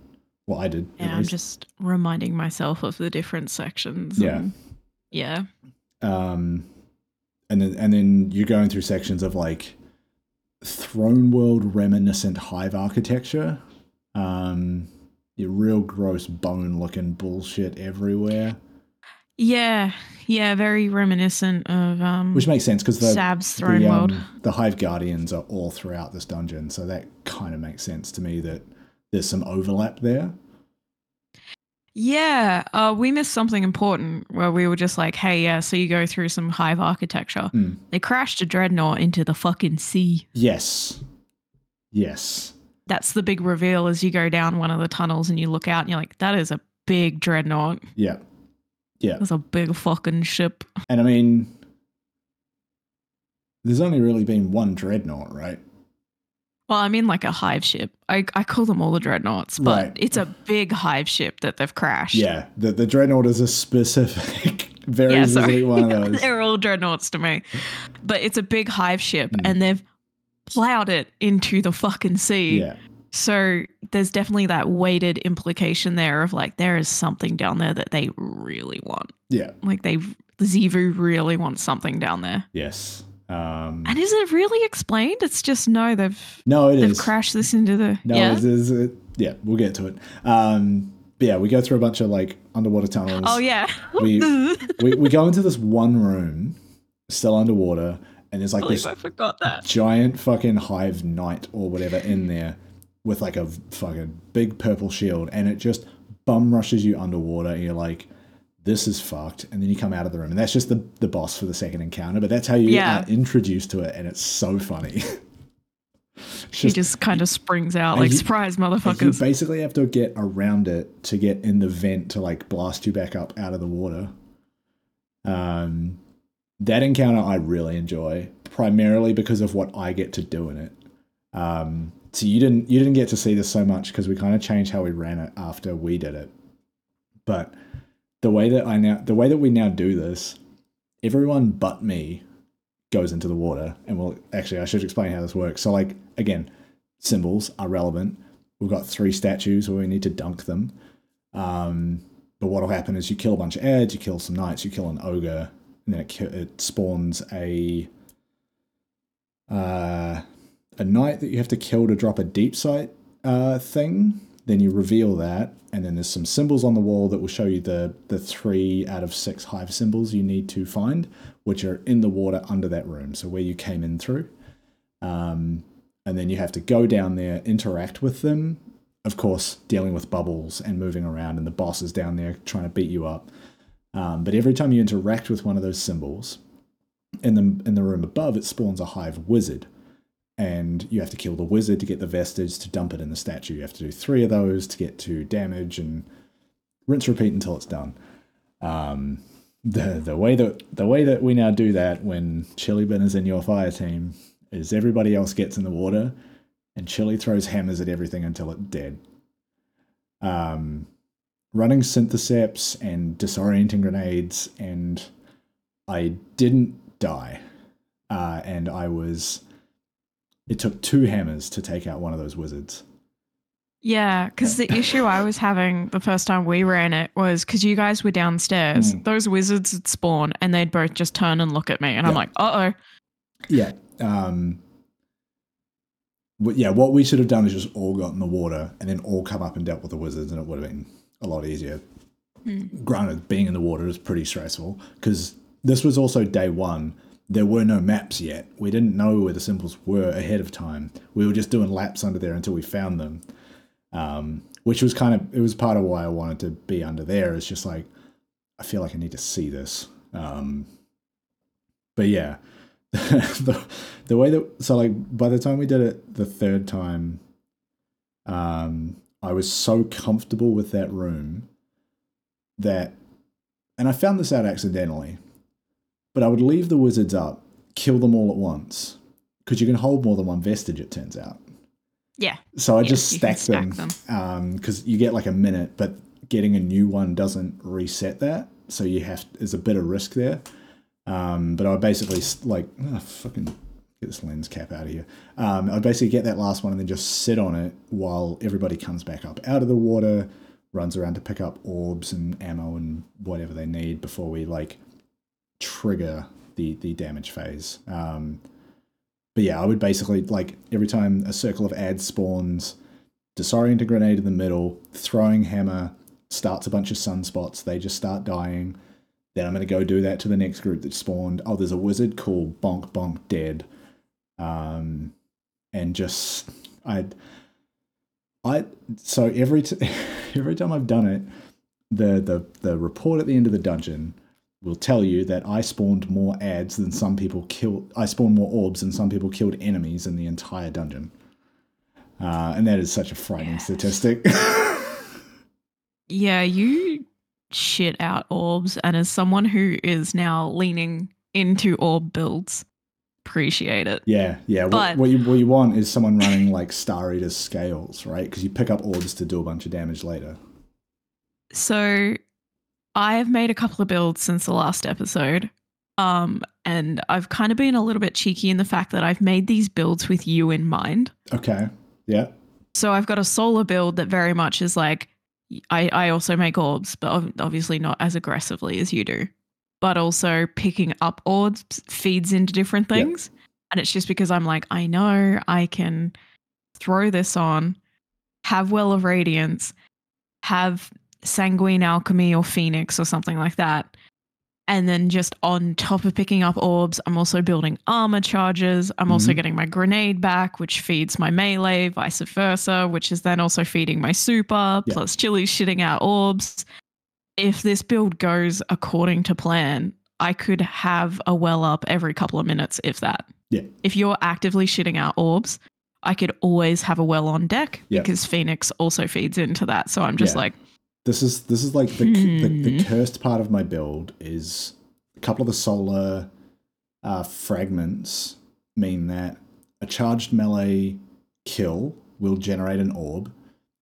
Well, I did. yeah. I'm least. just reminding myself of the different sections. Yeah. and- yeah. um, and then and then you're going through sections of like throne world reminiscent hive architecture. Um, your real gross bone looking bullshit everywhere, Yeah, yeah. Very reminiscent of um, which makes sense because the Sab's Throne the, World. um, the hive guardians are all throughout this dungeon, so that kind of makes sense to me that there's some overlap there. Yeah, uh, we missed something important where we were just like, hey, yeah, so you go through some hive architecture. Mm. They crashed a dreadnought into the fucking sea. Yes, yes, That's the big reveal as you go down one of the tunnels and you look out and you're like, that is a big dreadnought. yeah, yeah. That's a big fucking ship. And I mean, there's only really been one dreadnought, right? Well, I mean, like a hive ship. I, I call them all the dreadnoughts, but Right. it's a big hive ship that they've crashed. Yeah, the the dreadnought is a specific, *laughs* very Yeah, specific one of *laughs* those. They're all dreadnoughts to me. But it's a big hive ship Mm. and they've plowed it into the fucking sea. Yeah, So there's definitely that weighted implication there of like there is something down there that they really want. yeah, Like they Xivu really wants something down there. yes. Um, And is it really explained? It's just no, they've no, it they've is. crashed this into the No, yeah. it is. It, yeah, we'll get to it. Um, but yeah, we go through a bunch of like underwater tunnels. Oh yeah. We- *laughs* we we go into this one room, still underwater, and there's like this I forgot that. giant fucking hive knight or whatever in there with like a fucking big purple shield and it just bum rushes you underwater and you're like this is fucked and then you come out of the room and that's just the, the boss for the second encounter but that's how you Yeah. are introduced to it and it's so funny *laughs* It's He just- just kind of springs out like you- surprise like, you basically have to get around it to get in the vent to like blast you back up out of the water um that encounter i really enjoy primarily because of what i get to do in it. Um so you didn't you didn't get to see this so much because we kind of changed how we ran it after we did it. But the way that i now the way that we now do this everyone but me goes into the water and well actually i should explain how this works. So like again symbols are relevant. We've got three statues where we need to dunk them. Um but what'll happen is you kill a bunch of ads you kill some knights you kill an ogre and then it, it spawns a uh a knight that you have to kill to drop a deep sight uh thing then you reveal that, and then there's some symbols on the wall that will show you the the three out of six hive symbols you need to find, which are in the water under that room, so where you came in through. Um, and then you have to go down there, interact with them. Of course, dealing with bubbles and moving around, and the boss is down there trying to beat you up. Um, but every time you interact with one of those symbols, in the in the room above, it spawns a hive wizard and you have to kill the wizard to get the vestige to dump it in the statue. You have to do three of those to get to damage and rinse repeat until it's done. Um, the the way that the way that we now do that when chillybin is in your fire team is everybody else gets in the water and Chili throws hammers at everything until it's dead. Um, running Synthoceps and disorienting grenades and I didn't die. Uh, and I was it took two hammers to take out one of those wizards. Yeah, because the *laughs* issue I was having the first time we ran it was because you guys were downstairs. Mm. Those wizards would spawn and they'd both just turn and look at me. And I'm like, uh oh. Yeah. Um, but yeah, what we should have done is just all got in the water and then all come up and dealt with the wizards, and it would have been a lot easier. Granted, being in the water is pretty stressful because this was also day one. There were no maps yet. We didn't know where the symbols were ahead of time. We were just doing laps under there until we found them, um, which was kind of it was part of why I wanted to be under there. It's just like I feel like I need to see this. Um, but yeah, *laughs* the the way that so like by the time we did it the third time, um, I was so comfortable with that room that, and I found this out accidentally, but I would leave the wizards up, kill them all at once, because you can hold more than one vestige. It turns out. Yeah. So I Yes, just stack them because you get like a minute, but getting a new one doesn't reset that, so you have there's a bit of risk there. Um, but I basically like oh, fucking get this lens cap out of here. Um, I'd basically get that last one and then just sit on it while everybody comes back up out of the water, runs around to pick up orbs and ammo and whatever they need before we like trigger the the damage phase. Um, but yeah, I would basically like every time a circle of ads spawns, disorient grenade in the middle, throwing hammer starts a bunch of sunspots. They just start dying. Then I'm gonna go do that to the next group that spawned. Oh, there's a wizard called Bonk Bonk Dead, um, and just I, I so every t- *laughs* every time I've done it, the the the report at the end of the dungeon will tell you that I spawned more ads than some people killed. I spawned more orbs than some people killed enemies in the entire dungeon. Uh, and that is such a frightening statistic. *laughs* Yeah, you shit out orbs. And as someone who is now leaning into orb builds, appreciate it. yeah, yeah. But- what, what you what you want is someone running like Star Eater scales, right? Because you pick up orbs to do a bunch of damage later. So I have made a couple of builds since the last episode. Um, and I've kind of been a little bit cheeky in the fact that I've made these builds with you in mind. Okay. Yeah. So I've got a solar build that very much is like I, I also make orbs, but ob- obviously not as aggressively as you do. But also picking up orbs feeds into different Yep. things. And it's just because I'm like, I know I can throw this on, have Well of Radiance, have Sanguine Alchemy or Phoenix or something like that. And then just on top of picking up orbs, I'm also building armor charges. I'm also Mhm. getting my grenade back, which feeds my melee, vice versa, which is then also feeding my super, plus Chili's shitting out orbs. If this build goes according to plan, I could have a well up every couple of minutes, if that. Yeah. If you're actively shitting out orbs, I could always have a well on deck Yeah. because Phoenix also feeds into that. So I'm just Yeah. like, This is this is like the, the the Hmm. cursed part of my build is a couple of the solar uh, fragments mean that a charged melee kill will generate an orb,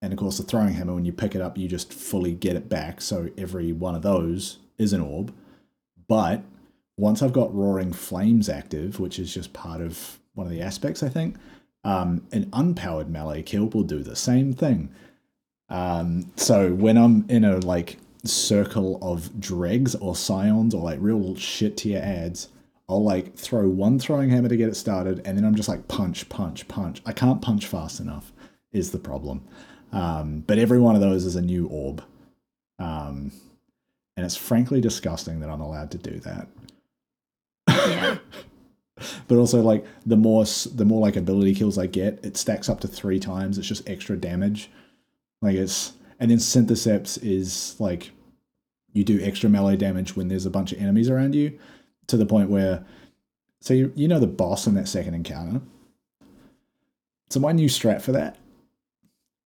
and of course the throwing hammer when you pick it up you just fully get it back. So every one of those is an orb, but once I've got roaring flames active, which is just part of one of the aspects, I think, um, an unpowered melee kill will do the same thing. Um, so when I'm in a like circle of dregs or scions or like real shit tier ads, I'll like throw one throwing hammer to get it started, and then I'm just like punch, punch, punch. I can't punch fast enough, is the problem. Um, but every one of those is a new orb. Um, and it's frankly disgusting that I'm allowed to do that. Yeah. *laughs* but also like the more the more like ability kills I get, it stacks up to three times. It's just extra damage. Like it's and then Synthoceps is like you do extra melee damage when there's a bunch of enemies around you, to the point where so you you know the boss in that second encounter. So my new strat for that: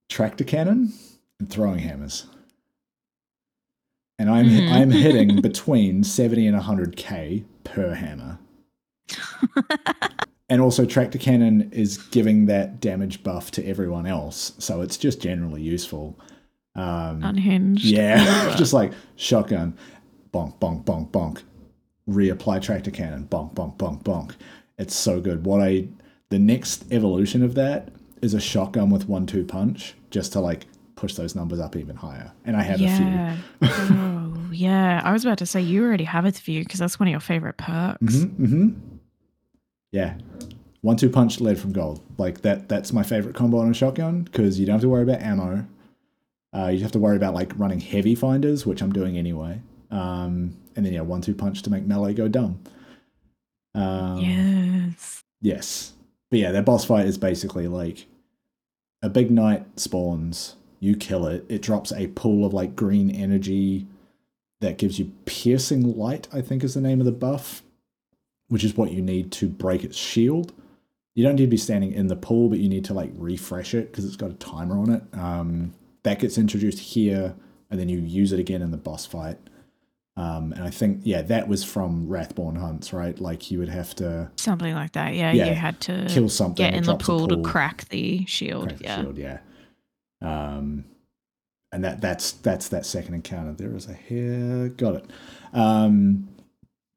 tractor cannon and throwing hammers. And I'm Mhm. I'm hitting *laughs* between seventy and hundred k per hammer. And also, Tractor Cannon is giving that damage buff to everyone else, so it's just generally useful. Um, Unhinged. yeah, *laughs* just like shotgun, bonk, bonk, bonk, bonk. Reapply Tractor Cannon, bonk, bonk, bonk, bonk. It's so good. What I the next evolution of that is a shotgun with one-two punch, just to like push those numbers up even higher. And I have a few. yeah. *laughs* oh, yeah. I was about to say you already have a few because that's one of your favorite perks. hmm Yeah. One two punch lead from gold. Like that that's my favorite combo on a shotgun because you don't have to worry about ammo. Uh, you have to worry about like running heavy finders, which I'm doing anyway. Um, and then yeah, one two punch to make melee go dumb. Um, Yes. Yes. But yeah, that boss fight is basically like a big knight spawns, you kill it, it drops a pool of like green energy that gives you piercing light, I think is the name of the buff, which is what you need to break its shield. You don't need to be standing in the pool, but you need to like refresh it because it's got a timer on it. Um, that gets introduced here, and then you use it again in the boss fight. Um, and I think, yeah, that was from Wrathborn Hunts, right? Like you would have to Something like that. Yeah. Yeah, You had to kill something get in the pool, pool. to crack the shield. crack the yeah. shield, yeah. Um, and that that's that's that second encounter. There is a hair. Got it. Um,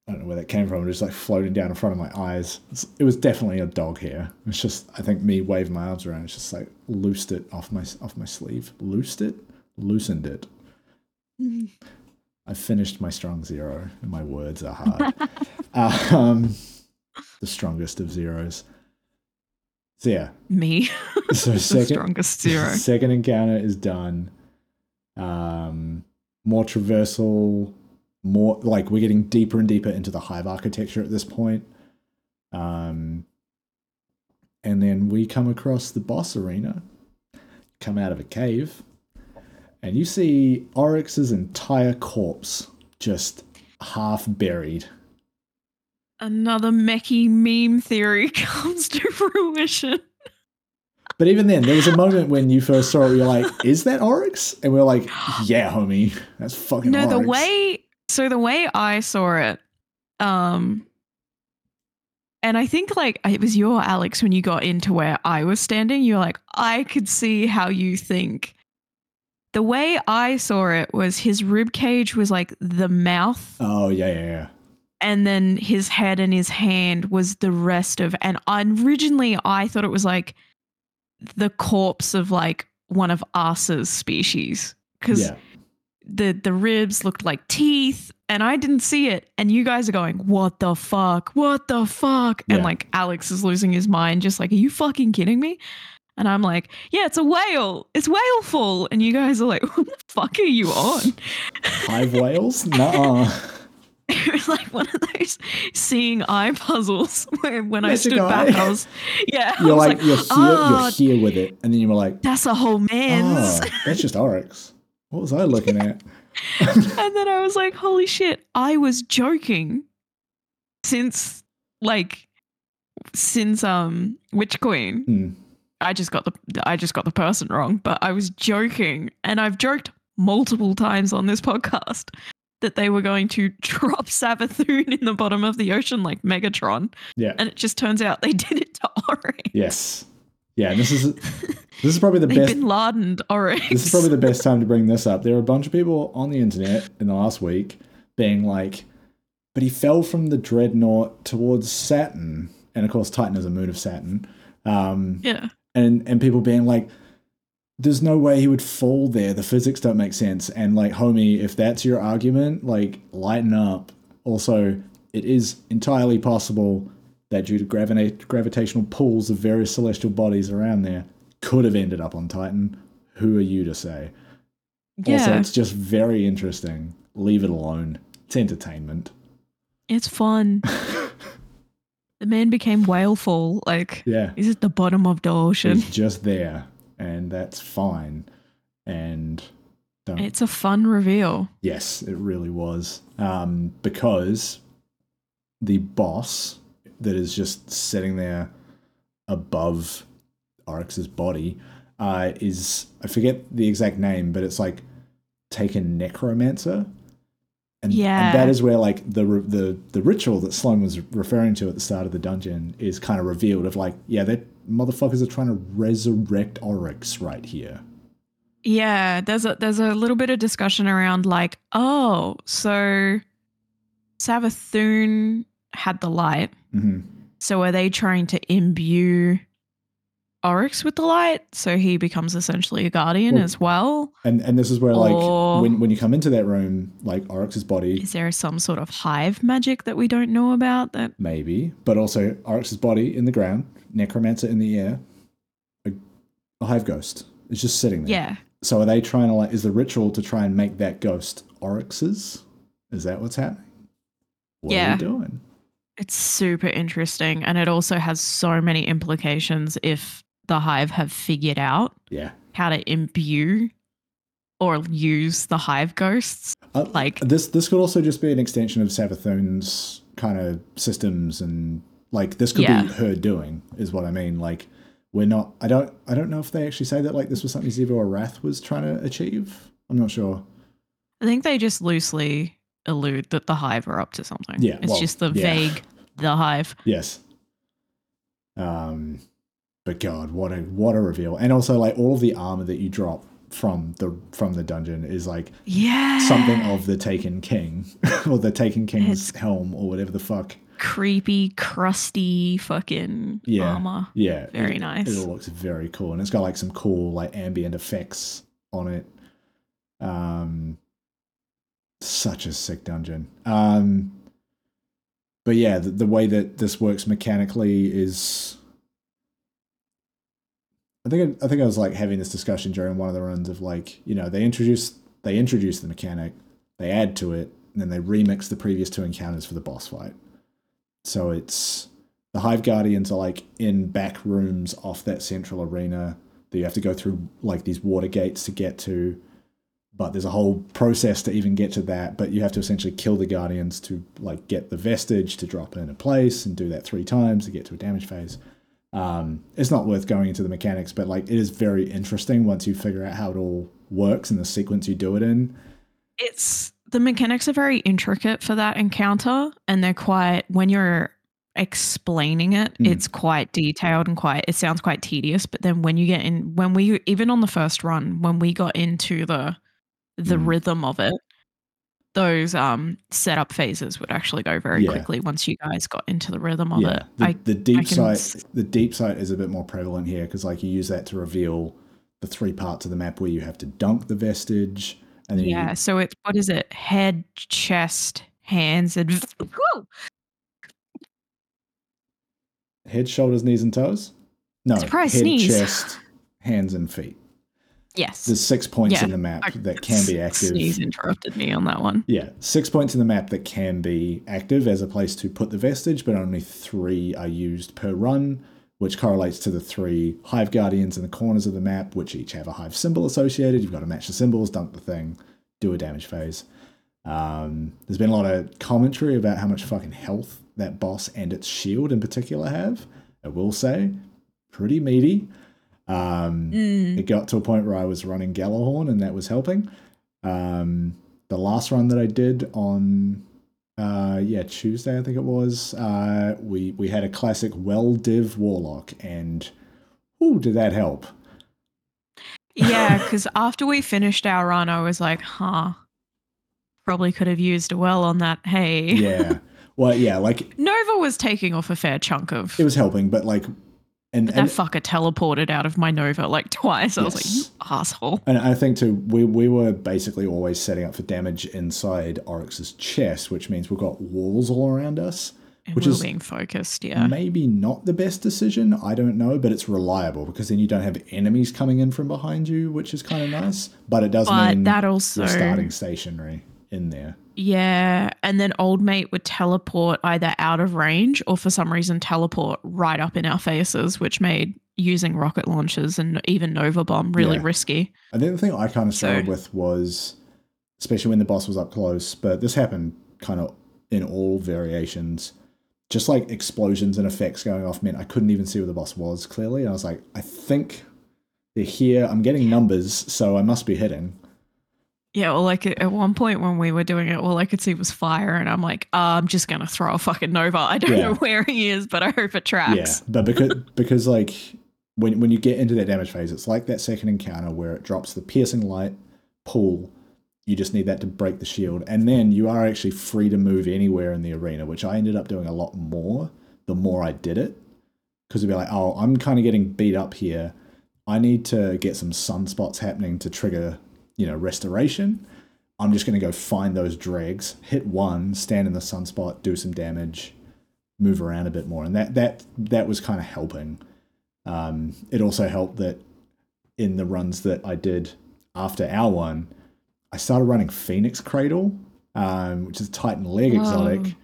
I don't know where that came from. It just like floating down in front of my eyes. It was definitely a dog hair. It's just I think me waving my arms around. It's just like loosed it off my off my sleeve. Loosed it, loosened it. *laughs* I finished my strong zero, and my words are hard. *laughs* um, the strongest of zeros. So yeah, Me. *laughs* so the second strongest zero. *laughs* second encounter is done. Um, more traversal, more like we're getting deeper and deeper into the hive architecture at this point. Um, and then we come across the boss arena, come out of a cave, and you see Oryx's entire corpse just half buried. Another Meckii meme theory *laughs* comes to fruition. But even then, there was a moment when you first saw it, you're like, "Is that Oryx?" And we are like, "Yeah, homie, that's fucking." No, the way so the way I saw it, um and I think like it was your Alex when you got into where I was standing, you're like, I could see how you think. The way I saw it was his rib cage was like the mouth, Oh yeah, yeah, yeah. and then his head and his hand was the rest of. And originally, I thought it was like the corpse of like one of Ahsa's species because yeah. the the ribs looked like teeth and I didn't see it and you guys are going what the fuck what the fuck and like Alex is losing his mind just like are you fucking kidding me and I'm like yeah it's a whale it's whaleful and you guys are like what the fuck are you on *laughs* Five whales? Nuh-uh. *laughs* it was like one of those seeing eye puzzles where when I stood back. I was yeah You're was like, you're here, "Oh, you're here with it, and then you were like, that's a whole man's "Oh, that's just Oryx." What was I looking at? *laughs* and then I was like, holy shit, I was joking since like since um Witch Queen. Hmm. I just got the I just got the person wrong, but I was joking and I've joked multiple times on this podcast that they were going to *laughs* drop Savathun in the bottom of the ocean like Megatron, Yeah. and it just turns out they *laughs* did it to Oryx. Yes. Yeah. This is *laughs* this is probably the best. Bin Laden Oryx. This is probably the best time to bring this up. There are a bunch of people on the internet in the last week being like, "But he fell from the dreadnought towards Saturn, and of course Titan is a moon of Saturn." Um, yeah. And and people being like there's no way he would fall there the physics don't make sense and like homie if that's your argument like lighten up also it is entirely possible that due to gravita- gravitational pulls of various celestial bodies around there could have ended up on titan who are you to say? Yeah. Also, it's just very interesting. Leave it alone. It's entertainment. it's fun. *laughs* the man became whaleful. Like, Yeah. he's at the bottom of the ocean. He's just there, and that's fine. And don't. It's a fun reveal. yes, it really was. Um, because the boss that is just sitting there above Oryx's body uh, is I forget the exact name, but it's like taken necromancer. And, Yeah. and that is where like the the the ritual that Sloane was referring to at the start of the dungeon is kind of revealed of like yeah that motherfuckers are trying to resurrect Oryx right here. Yeah, there's a there's a little bit of discussion around like, oh, so Savathun had the light. hmm So are they trying to imbue Oryx with the light so he becomes essentially a guardian Well- as well? And and this is where like Or- when when you come into that room like Oryx's body Is there some sort of hive magic that we don't know about that maybe, but also Oryx's body in the ground, necromancer in the air, a, a hive ghost is just sitting there. Yeah. So are they trying to like? Is the ritual to try and make that ghost Oryx's? Is that what's happening? What are Yeah. we doing? It's super interesting and it also has so many implications if the hive have figured out Yeah. how to imbue or use the hive ghosts. Uh, Like- this, this could also just be an extension of Savathun's kind of systems, and like this could Yeah. be her doing, is what I mean. Like we're not. I don't. I don't know if they actually say that like this was something Xivu Arath was trying to achieve. I'm not sure. I think they just loosely allude that the hive are up to something. Yeah, It's well, just the yeah. vague the hive. Yes. Um, but God, what a what a reveal! And also, like all of the armor that you drop from the from the dungeon is like Yeah. something of the Taken King *laughs* or the Taken King's It's- helm or whatever the fuck. creepy, crusty fucking Yeah. armor. Yeah, Very it, nice. It all looks very cool, and it's got like some cool like ambient effects on it. Um, such a sick dungeon. Um, but yeah, the, the way that this works mechanically is. I think I, think I was like having this discussion during one of the runs of like you know they introduce they introduce the mechanic, they add to it, and then they remix the previous two encounters for the boss fight. So it's the Hive Guardians are like in back rooms off that central arena that you have to go through like these water gates to get to. But there's a whole process to even get to that. But you have to essentially kill the Guardians to like get the vestige to drop in a place and do that three times to get to a damage phase. Um, it's not worth going into the mechanics, but like it is very interesting once you figure out how it all works and the sequence you do it in. It's the mechanics are very intricate for that encounter, and they're quite when you're explaining it, Mm. it's quite detailed and quite it sounds quite tedious. But then when you get in when we even on the first run, when we got into the the Mm. rhythm of it, those um setup phases would actually go very Yeah. quickly once you guys got into the rhythm of yeah, it. the, I the deep sight, s- the deep sight is a bit more prevalent here because like you use that to reveal the three parts of the map where you have to dunk the vestige, and then you- yeah, so it's what is it? Head, chest, hands, and *laughs* Woo! head, shoulders, knees, and toes. No, Surprise head, sneeze. chest, hands, and feet. Yes. There's six points Yeah, in the map I- that can be active. Sneeze interrupted me on that one. Yeah, six points in the map that can be active as a place to put the vestige, but only three are used per run, which correlates to the three hive guardians in the corners of the map, which each have a hive symbol associated. You've got to match the symbols, dump the thing, do a damage phase. Um, there's been a lot of commentary about how much fucking health that boss and its shield in particular have. I will say, pretty meaty. Um, Mm. it got to a point where I was running Gjallarhorn and that was helping. Um, the last run that I did on, uh, yeah, Tuesday I think it was, uh, we we had a classic well div warlock, and oh, did that help? Yeah, *laughs* because after we finished our run, I was like, huh, probably could have used a well on that. Hey. Yeah, well, yeah, like *laughs* Nova was taking off a fair chunk of. it was helping, but like, and but that and, fucker teleported out of my Nova like *laughs* twice. I was like, you asshole. and I think too, we we were basically always setting up for damage inside Oryx's chest, which means we've got walls all around us. And Which is being focused, yeah. maybe not the best decision. I don't know, but it's reliable because then you don't have enemies coming in from behind you, which is kind of nice. But it does But mean that also you're starting stationary in there. Yeah, and then old mate would teleport either out of range or for some reason teleport right up in our faces, which made using rocket launchers and even Nova Bomb really Yeah. risky. I think the thing I kind of So- struggled with was, especially when the boss was up close, but this happened kind of in all variations. Just like explosions and effects going off meant I couldn't even see where the boss was clearly. And I was like, I think they're here. I'm getting numbers, so I must be hitting. Yeah, well, like at one point when we were doing it, all I could see was fire, and I'm like, "Uh, I'm just gonna throw a fucking Nova. I don't Yeah. know *laughs* where he is, but I hope it tracks. Yeah, but because *laughs* because like when when you get into that damage phase, it's like that second encounter where it drops the piercing light pool. You just need that to break the shield, and then you are actually free to move anywhere in the arena, which I ended up doing a lot more the more I did it. Because it'd be like, oh, I'm kind of getting beat up here. I need to get some sunspots happening to trigger, you know, restoration. I'm just going to go find those dregs, hit one, stand in the sunspot, do some damage, move around a bit more, and that that that was kind of helping. Um, it also helped that in the runs that I did after our one, I started running Phoenix Cradle, um, which is Titan leg Whoa. exotic.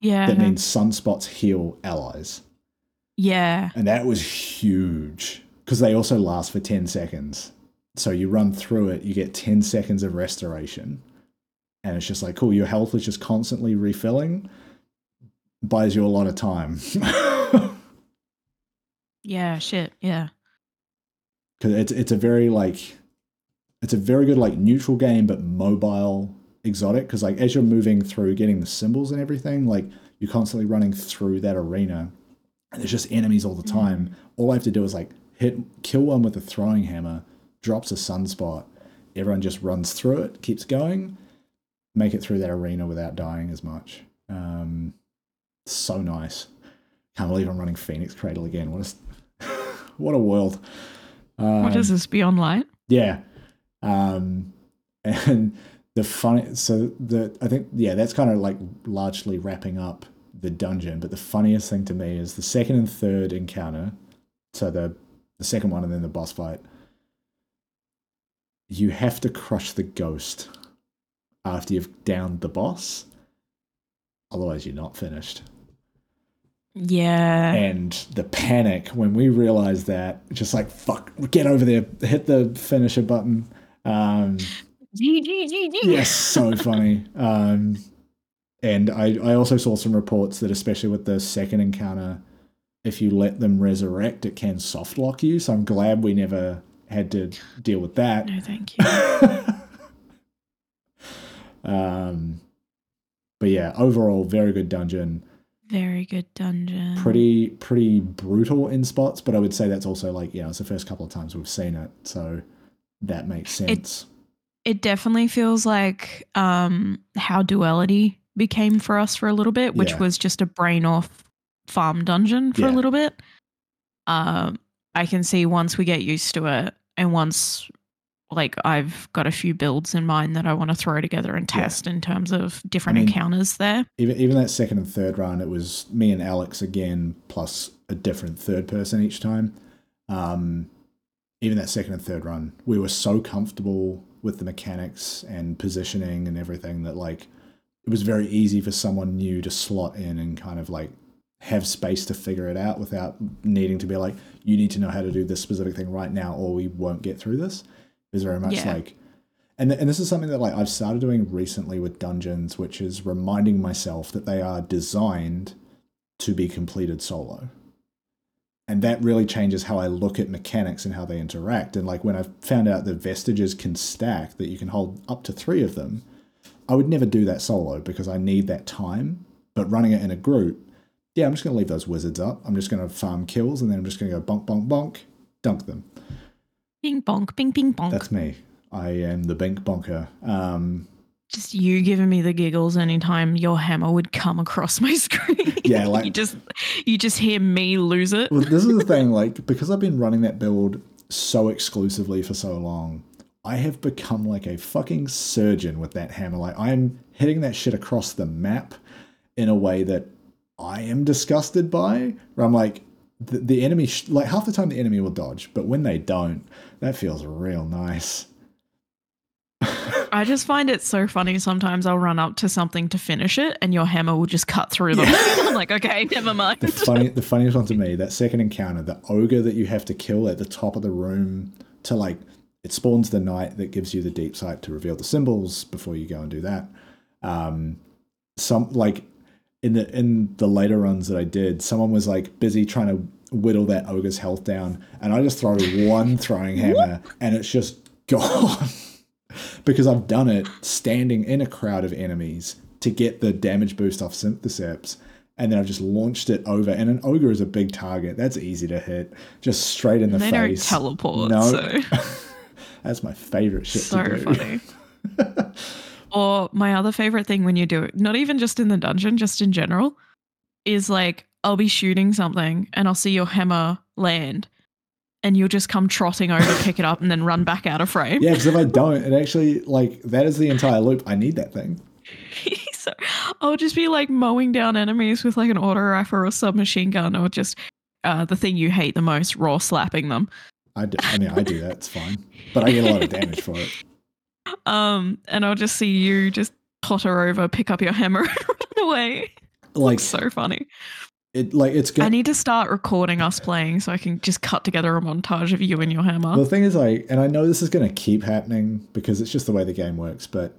yeah, That means sunspots heal allies, yeah. and that was huge because they also last for ten seconds. So you run through it, you get ten seconds of restoration, and it's just like cool. Your health is just constantly refilling, buys you a lot of time. *laughs* Yeah, shit. Yeah. because it's it's a very like it's a very good like neutral game but mobile exotic because like as you're moving through getting the symbols and everything like you're constantly running through that arena and there's just enemies all the mm. time all i have to do is like hit kill one with a throwing hammer drops a sunspot everyone just runs through it keeps going make it through that arena without dying as much um so nice can't believe i'm running phoenix cradle again what a *laughs* what a world what um, is this Beyond Light? yeah. Um, and the funny, so the, I think, yeah, that's kind of like largely wrapping up the dungeon. But the funniest thing to me is the second and third encounter. So the, the second one and then the boss fight. You have to crush the ghost after you've downed the boss. Otherwise, you're not finished Yeah. and the panic when we realized that just like fuck get over there hit the finisher button um G G G G. yes so funny um and i i also saw some reports that especially with the second encounter if you let them resurrect it can soft lock you so i'm glad we never had to deal with that No, thank you. *laughs* um but yeah overall very good dungeon Very good dungeon. pretty pretty brutal in spots, but I would say that's also like know it's the first couple of times we've seen it, so that makes sense. It definitely feels like um how duality became for us for a little bit, which Yeah. was just a brain off farm dungeon for Yeah. a little bit. Um I can see once we get used to it and once like I've got a few builds in mind that I want to throw together and Yeah. test in terms of different mean- encounters there. even even that second and third run, it was me and Alex again, plus a different third person each time. Um, even that second and third run, we were so comfortable with the mechanics and positioning and everything that like it was very easy for someone new to slot in and kind of like have space to figure it out without needing to be like, you need to know how to do this specific thing right now, or we won't get through this. Is very much Yeah. like and and this is something that like I've started doing recently with dungeons, which is reminding myself that they are designed to be completed solo. And that really changes how I look at mechanics and how they interact. And like when I found out that vestiges can stack, that you can hold up to three of them, I would never do that solo because I need that time. But running it in a group, yeah, I'm just going to leave those wizards up. I'm just going to farm kills and then I'm just going to go bonk, bonk, bonk, dunk them. Bing bonk, bing bing bonk. That's me. I am the bink bonker. Um, just you giving me the giggles anytime your hammer would come across my *laughs* screen. Yeah, like- you just you just hear me lose it. well, this is the thing, *laughs* like, because I've been running that build so exclusively for so long, I have become like a fucking surgeon with that hammer. Like, I'm hitting that shit across the map in a way that I am disgusted by. Where I'm like, the, the enemy, sh- like half the time the enemy will dodge, but when they don't, that feels real nice. I just find it so funny. Sometimes I'll run up to something to finish it, and your hammer will just cut through them. *laughs* I'm like, okay, never mind. The funny, the funniest one to me, that second encounter, the ogre that you have to kill at the top of the room to like, it spawns the knight that gives you the deep sight to reveal the symbols before you go and do that. Um, some like in the in the later runs that I did, someone was like busy trying to whittle that ogre's health down, and I just throw one throwing hammer, and it's just gone *laughs* because I've done it standing in a crowd of enemies to get the damage boost off Synthoceps. And then I've just launched it over, and an ogre is a big target. That's easy to hit, just straight in the they face. don't teleport. No. So. *laughs* That's my favorite shit so to do. funny. *laughs* or my other favorite thing when you do it, not even just in the dungeon, just in general, is like I'll be shooting something and I'll see your hammer land, and you'll just come trotting over, pick it up, and then run back out of frame. Yeah, because if I don't, it actually like that is the entire loop. I need that thing. *laughs* so I'll just be like mowing down enemies with like an auto rifle or a submachine gun, or just uh, the thing you hate the most, raw slapping them. I, do, I mean, I do that. It's fine, but I get a lot of *laughs* damage for it. Um, and I'll just see you just totter over, pick up your hammer, *laughs* and run away. Like So funny. it, like it's good. I need to start recording us playing so I can just cut together a montage of you and your hammer. The thing is, like, and I know this is going to keep happening because it's just the way the game works, but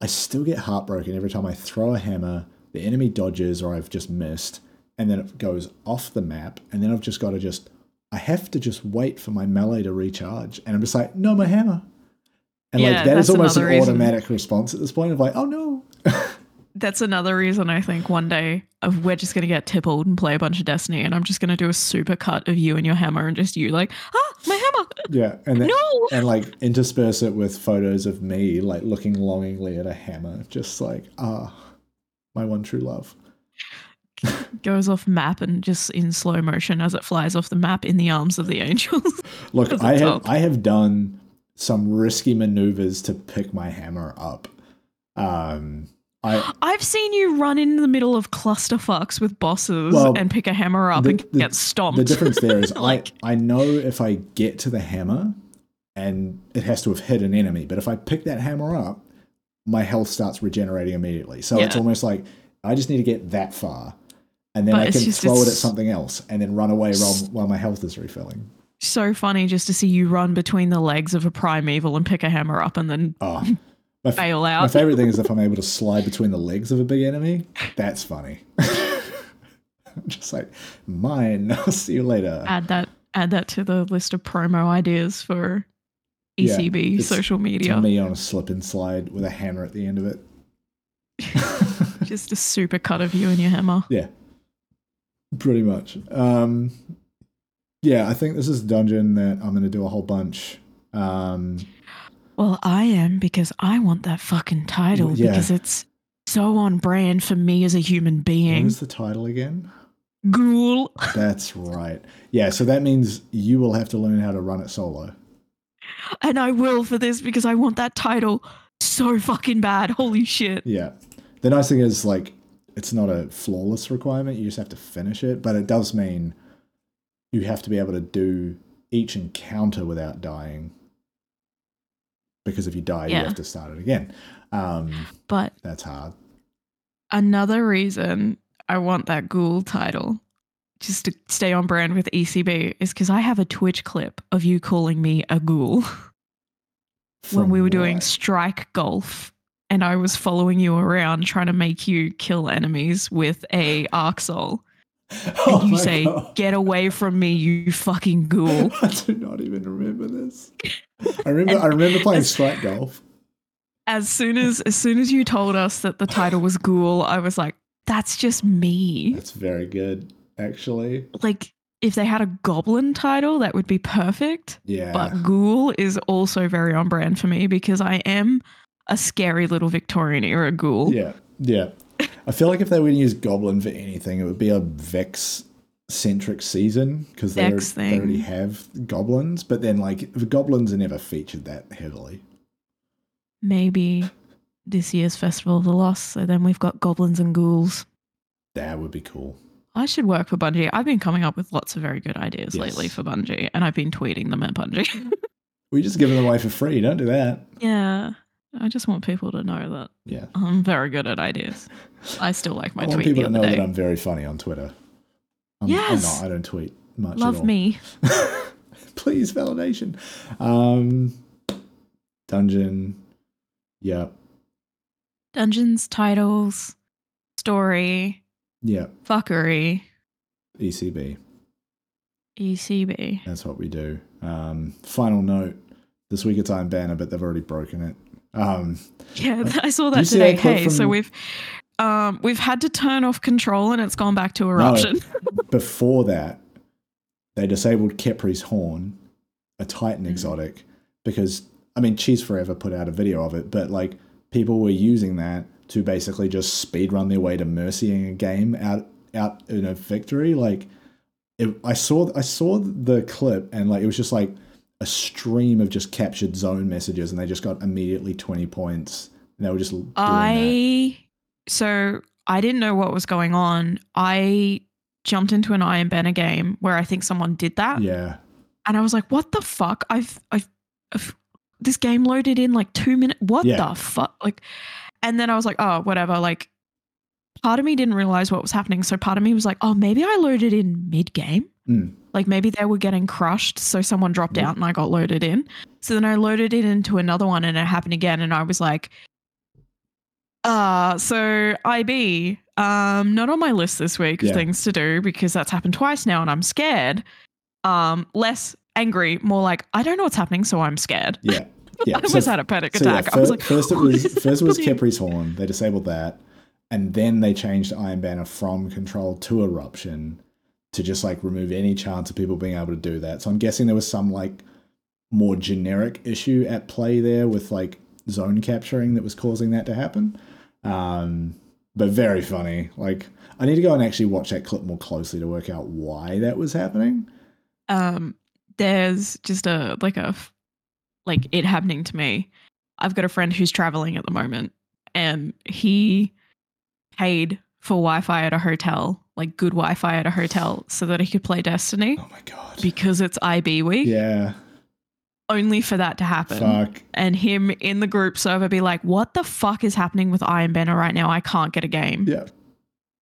I still get heartbroken every time I throw a hammer, the enemy dodges, or I've just missed, and then it goes off the map, and then I've just got to just, I have to just wait for my melee to recharge, and I'm just like, no, my hammer. And Yeah, like that is almost an reason. automatic response at this point of like, oh no. *laughs* That's another reason I think one day of we're just gonna get tippled and play a bunch of Destiny, and I'm just gonna do a super cut of you and your hammer, and just you like, ah, my hammer, Yeah, and then, no. and like intersperse it with photos of me like looking longingly at a hammer, just like ah, my one true love. *laughs* Goes off map and just in slow motion as it flies off the map in the arms of the angels. Look, *laughs* I have top. I have done some risky maneuvers to pick my hammer up. Um, I I've seen you run in the middle of clusterfucks with bosses Well, and pick a hammer up the- and the- get stomped. the difference there is *laughs* Like- I I know if I get to the hammer, and it has to have hit an enemy, but if I pick that hammer up, my health starts regenerating immediately. So it's almost like I just need to get that far, and then But I can just- throw it at something else, and then run away while while my health is refilling. So funny just to see you run between the legs of a primeval and pick a hammer up and then Oh, *laughs* my, f- fail my favorite thing is if *laughs* I'm able to slide between the legs of a big enemy. That's funny. I'm *laughs* just like mine. I'll see you later. add that add that to the list of promo ideas for Yeah, ECB it's- social media. me on a slip and slide with a hammer at the end of it. Just a super cut of you and your hammer. yeah, pretty much. Um, yeah, I think this is a dungeon that I'm going to do a whole bunch. Um, Well, I am because I want that fucking title yeah. because it's so on brand for me as a human being. is the title again? Ghoul. That's right. Yeah, so that means you will have to learn how to run it solo. And I will for this because I want that title so fucking bad. Holy shit. Yeah. The nice thing is, like, it's not a flawless requirement. You just have to finish it. But it does mean you have to be able to do each encounter without dying. Because if you die, you have to start it again. Um, But that's hard. another reason I want that ghoul title, just to stay on brand with ECB, is because I have a Twitch clip of you calling me a ghoul *laughs* when we were doing strike golf. And I was following you around trying to make you kill enemies with a arc soul. *laughs* Oh And you say, God. Get away from me, you fucking ghoul. *laughs* I do not even remember this. I *laughs* remember. I remember playing as- strike golf. as soon as as soon as you told us that the title was ghoul, I was like, that's just me. That's very good, actually. Like if they had a goblin title, that would be perfect. Yeah. But ghoul is also very on brand for me because I am a scary little Victorian era ghoul. Yeah, yeah. I feel like if they were going to use Goblin for anything, it would be a Vex centric season because they, already- they already have goblins. But then, like, the goblins are never featured that heavily. Maybe this year's Festival of the Lost. So then we've got goblins and ghouls. That would be cool. I should work for Bungie. I've been coming up with lots of very good ideas Yes. lately for Bungie, and I've been tweeting them at Bungie. *laughs* We just give it away for free. Don't do that. yeah, I just want people to know that Yeah. I'm very good at ideas. I still like my I want people to know day. that I'm very funny on Twitter. I'm, Yes. I'm not. I don't tweet much. Love me. *laughs* Please validation. Um, dungeon. Yep. Dungeons, titles, story, Yep. fuckery, ECB. ECB. That's what we do. Um, final note. This week it's Iron Banner, but they've already broken it. Um, Yeah, *laughs* I saw that today. that Hey, so we've um we've had to turn off control and it's gone back to eruption. *laughs* before *laughs* that, they disabled Khepri's Horn, a Titan Mhm. exotic, because I mean, Cheese Forever put out a video of it, but like people were using that to basically just speed run their way to mercying a game out out in a victory. Like, it, I saw I saw the clip and like it was just like a stream of just captured zone messages, and they just got immediately twenty points. And they were just doing that. I so I didn't know what was going on. I jumped into an Iron Banner game where I think someone did that, Yeah, and I was like, "What the fuck? I've I've, I've this game loaded in like two minutes. What Yeah. the fuck?" Like, and then I was like, "Oh, whatever." Like, part of me didn't realize what was happening, so part of me was like, "Oh, maybe I loaded in mid game." Mm. Like maybe they were getting crushed, so someone dropped out and I got loaded in. So then I loaded it into another one and it happened again and I was like, uh, so IB, um, not on my list this week of Yeah. things to do because that's happened twice now and I'm scared. Um, less angry, more like I don't know what's happening, so I'm scared. yeah, *laughs* yeah. I So almost had a panic So yeah, attack. I was like, first it *laughs* was first it was happening?" Khepri's Horn. They disabled that, and then they changed Iron Banner from Control to Eruption to just like remove any chance of people being able to do that. So I'm guessing there was some like more generic issue at play there with like zone capturing that was causing that to happen. Um, but very funny. Like I need to go and actually watch that clip more closely to work out why that was happening. um there's just a like a like it happening to me i've got a friend who's traveling at the moment and he paid for wi-fi at a hotel like good wi-fi at a hotel so that he could play destiny Oh my god. because it's ib week yeah. only for that to happen Fuck. and him in the group server be like what the fuck is happening with iron banner right now i can't get a game Yeah.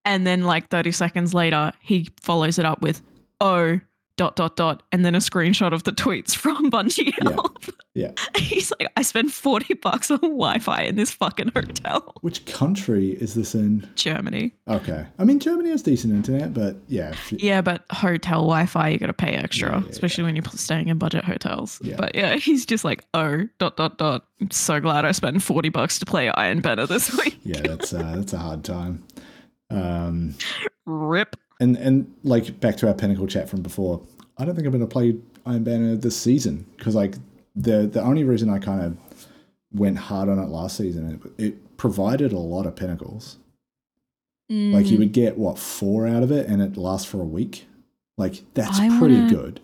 and then like 30 seconds later he follows it up with oh dot dot dot and then a screenshot of the tweets *laughs* from Bungie Yeah. Help. Yeah. *laughs* He's like, I spent 40 bucks on Wi-Fi in this fucking hotel. Which country is this in? Germany. Okay. I mean, Germany has decent internet, but yeah. you- Yeah, but hotel Wi-Fi you gotta pay extra, Yeah, yeah, especially when you're staying in budget hotels. Yeah. But yeah, *laughs* he's just like, oh dot dot dot. I'm so glad I spent 40 bucks to play Iron Banner this week. Yeah, that's uh, that's a hard time. Um, Rip. And and like back to our pinnacle chat from before, I don't think I'm going to play Iron Banner this season because like the the only reason I kind of went hard on it last season it, it provided a lot of pinnacles. Like Mm. you would get what four out of it, and it lasts for a week. Like that's I pretty wanna- good.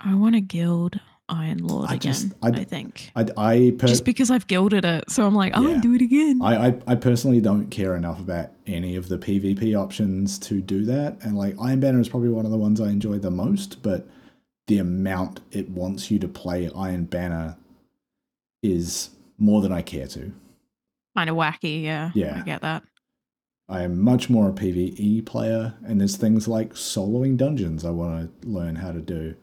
I want to gild Iron Lord I again. just- I, I- think. I I per- just because I've gilded it. So I'm like, I Yeah. want to do it again. I, I, I personally don't care enough about any of the PvP options to do that. And like Iron Banner is probably one of the ones I enjoy the most, but the amount it wants you to play Iron Banner is more than I care to. kind of wacky. Yeah. Yeah. I get that. I am much more a PvE player, and there's things like soloing dungeons I want to learn how to do.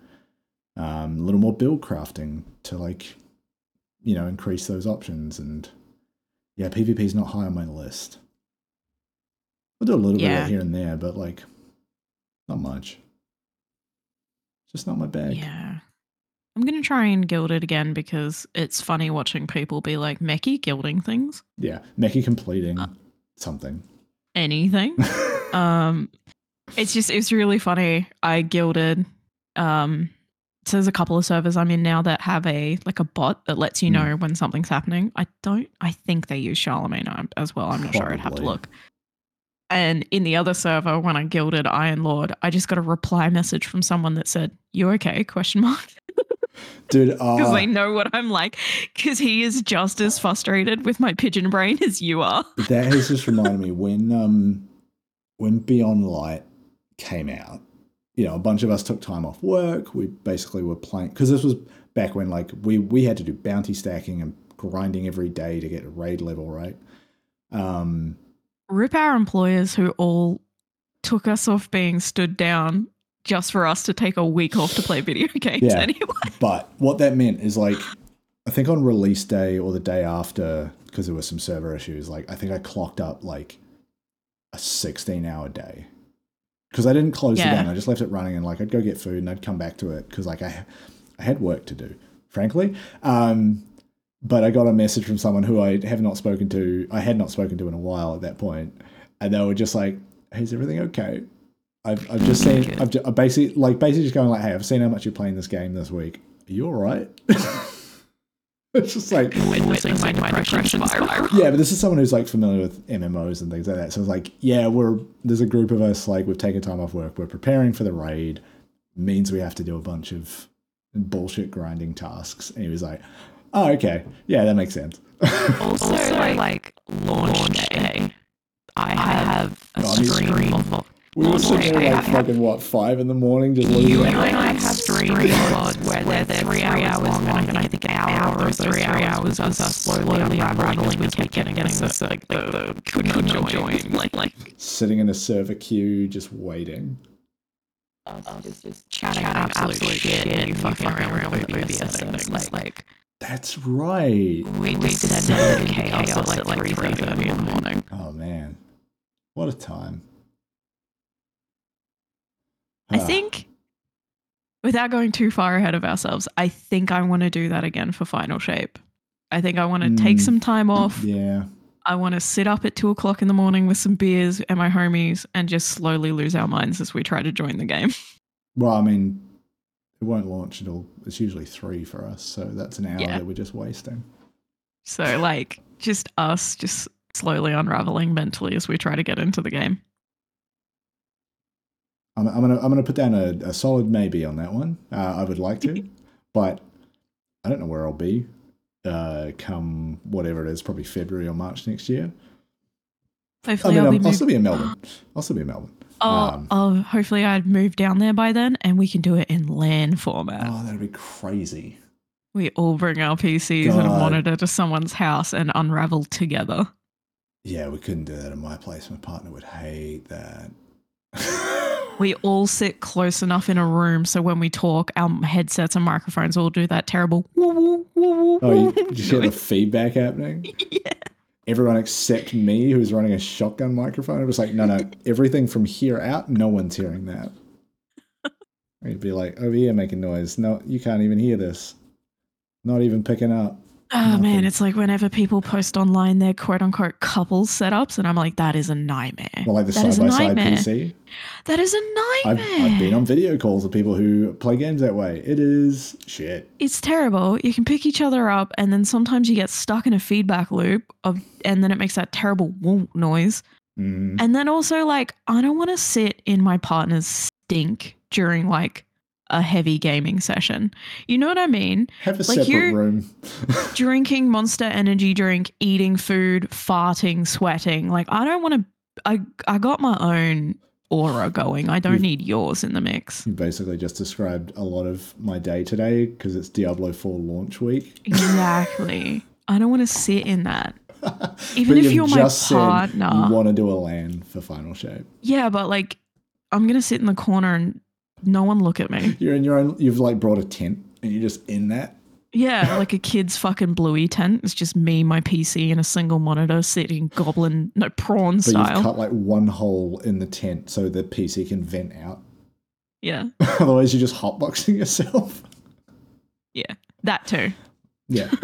Um, a little more build crafting to like, you know, increase those options. And yeah, PvP is not high on my list. I'll do a little bit of Yeah. it here and there, but like, not much. Just not my bag. Yeah. I'm going to try and gild it again because it's funny watching people be like, Meckii gilding things? Yeah, Meckii completing Uh. something. Anything? *laughs* um, it's just, it's really funny. I gilded, um, so there's a couple of servers I'm in now that have a like a bot that lets you Hmm. know when something's happening. I don't. I think they use Charlemagne as well. I'm not sure. I'd have to look. And in the other server, when I gilded Iron Lord, I just got a reply message from someone that said, "You okay?" Question mark. *laughs* Dude, because uh, they know what I'm like. Because he is just as frustrated with my pigeon brain as you are. that has just reminded me when um when Beyond Light came out, you know, a bunch of us took time off work. We basically were playing because this was back when like we we had to do bounty stacking and grinding every day to get a raid level, right? Um, Rip our employers who all took us off being stood down just for us to take a week off to play video *laughs* games Yeah. anyway. But what that meant is like, I think on release day or the day after, because there were some server issues, like I think I clocked up like a 16 hour day. Because I didn't close Yeah. it down. I just left it running and like I'd go get food and I'd come back to it because like I, I had work to do, frankly. Um, but I got a message from someone who I have not spoken to, I had not spoken to in a while at that point, And they were just like, hey, is everything okay? I've, I've just seen, I've ju- I'm basically, like, basically just going like, hey, I've seen how much you're playing this game this week. Are you all right? *laughs* *laughs* it's just like, Witnessing my depression spiral. yeah, but this is someone who's like familiar with MMOs and things like that. So it's like, yeah, we're there's a group of us like we've taken time off work. We're preparing for the raid. Means we have to do a bunch of bullshit grinding tasks. And he was like, oh, okay, yeah, that makes sense. *laughs* Also, like, launch day, I have a stream of we were sitting there like fucking what five in the morning just losing You our and I have stream pods where they're three hours long, and I think an hour of those three hours was us slowly unraveling. We kept getting getting this like the could not join, *laughs* like like sitting in a server queue just waiting. just, just chatting absolute shit, and you fucking around with OBS settings, like like That's right. we we descended in chaos at like three thirty in the morning. Oh man, what a time. I think, without going too far ahead of ourselves, I think I want to do that again for Final Shape. I think I want to take Mm. some time off. Yeah. I want to sit up at two o'clock in the morning with some beers and my homies and just slowly lose our minds as we try to join the game. *laughs* Well, I mean, it won't launch until it's usually three for us, so that's an hour Yeah. that we're just wasting. So, like, just us just slowly unraveling mentally as we try to get into the game. I'm, I'm gonna I'm gonna put down a, a solid maybe on that one. Uh, I would like to, *laughs* but I don't know where I'll be. Uh, come whatever it is, probably February or March next year. I Hopefully, mean, I'll I'll, be *gasps* I'll still be in Melbourne. I'll still be in Melbourne. Oh, um, oh, hopefully, I'd move down there by then and we can do it in LAN format. Oh, that'd be crazy. We all bring our PCs and a monitor to someone's house and unravel together. Yeah, we couldn't do that in my place. My partner would hate that. *laughs* We all sit close enough in a room so when we talk, our headsets and microphones all do that terrible woo woo woo woo. oh, you, you hear the *laughs* feedback happening? *laughs* yeah. Everyone except me, who's running a shotgun microphone, it was like, no, no, *laughs* everything from here out, no one's hearing that. We'd be like, over here making noise. No, you can't even hear this. Not even picking up. Oh Nothing. man, it's like whenever people post online their quote unquote couple setups, and I'm like, that is a nightmare. Well, like the That is side a by side nightmare. PC. That is a I've, nightmare. I've been on video calls with people who play games that way. It is shit. it's terrible. You can pick each other up, and then sometimes you get stuck in a feedback loop of, and then it makes that terrible noise. Mm. And then also, like, I don't want to sit in my partner's stink during like a heavy gaming session. You know what I mean? Have a like separate you're- room. *laughs* Drinking monster energy drink, eating food, farting, sweating. Like, I don't want to. I I got my own aura going. I don't You've- need yours in the mix. You basically just described a lot of my day today because it's Diablo 4 launch week. Exactly. I don't want to sit in that. *laughs* Even if you're my partner. You want to do a LAN for Final Shape. Yeah, but like, I'm gonna sit in the corner and no one look at me. You're in your own. You've like brought a tent and you're just in that. Yeah, like a kid's fucking bluey tent. It's just me, my PC, and a single monitor sitting goblin, no prawn But you've cut like one hole in the tent so the PC can vent out. Yeah, *laughs* Otherwise, you're just hotboxing yourself. Yeah, that too. Yeah. *laughs*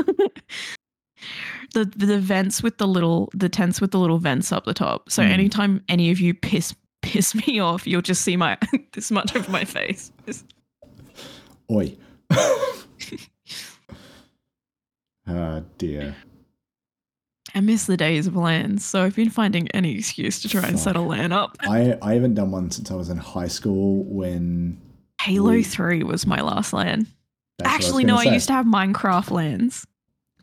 The the vents with the little the tents with the little vents up the top. So Mm. anytime any of you piss piss me off, you'll just see my *laughs* this much of my face. Oi. *laughs* Ah dear. I miss the days of LANs, so I've been finding any excuse to try and Fuck. set a LAN up. I I haven't done one since I was in high school when. Halo We- 3 was my last LAN. that's what I Actually, no, gonna I used to have Minecraft LANs,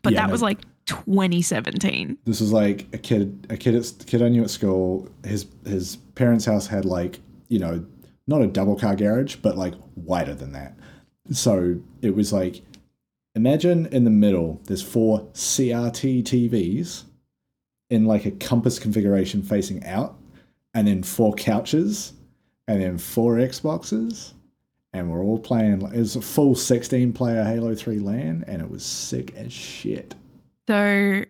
but Yeah, that no. was like 2017. This was like a kid, a kid, at, kid I knew at school. His his parents' house had like you know not a double car garage, but like wider than that. So it was like imagine in the middle there's four CRT TVs in like a compass configuration facing out, and then four couches, and then four Xboxes, and we're all playing. It was a full 16 player Halo 3 LAN, and it was sick as shit. So,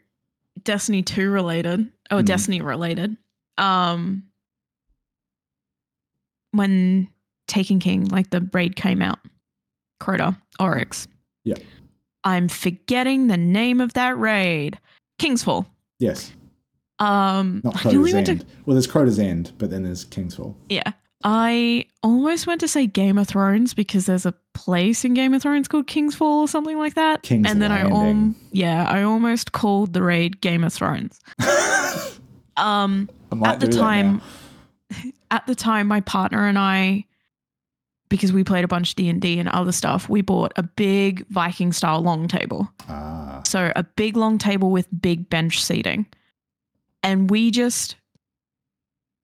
Destiny 2 related, or Mhm. Destiny related. Um, when Taken King, like the raid came out, Crota, Oryx. Yeah. I'm forgetting the name of that raid. King's Fall. Yes, Um, not Crota's End. to Well, there's Crota's End, but then there's King's Fall. Yeah. I almost went to say Game of Thrones because there's a place in Game of Thrones called Kingsfall or something like that. King's and then I Landing. um yeah, I almost called the raid Game of Thrones. *laughs* Um at the time *laughs* at the time my partner and I because we played a bunch of D&D and other stuff, we bought a big Viking style long table. Ah, So a big long table with big bench seating. And we just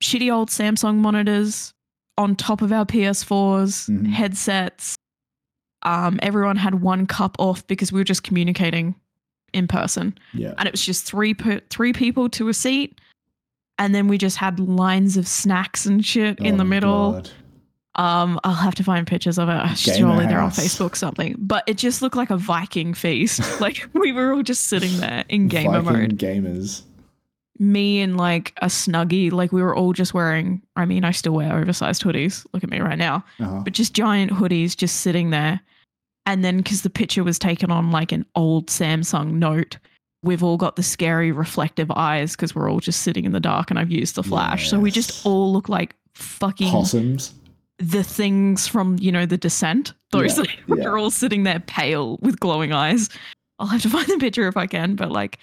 shitty old Samsung monitors on top of our PS4s, Mhm. headsets. Um, everyone had one cup off because we were just communicating in person. yeah. And it was just three per, three people to a seat. And then we just had lines of snacks and shit in Oh the middle. God. Um, I'll have to find pictures of it. Surely they're on. Facebook something. But it just looked like a Viking feast. *laughs* like we were all just sitting there in gamer Viking mode. gamers. Me and like a snuggie. Like we were all just wearing. I mean, I still wear oversized hoodies. Look at me right now. Uh-huh. But just giant hoodies, just sitting there. And then because the picture was taken on like an old Samsung Note, we've all got the scary reflective eyes because we're all just sitting in the dark and I've used the flash. So we just all look like fucking Possums. the things from you know the descent those Yeah, *laughs* like, yeah. we're all sitting there pale with glowing eyes i'll have to *laughs* find the picture if i can but like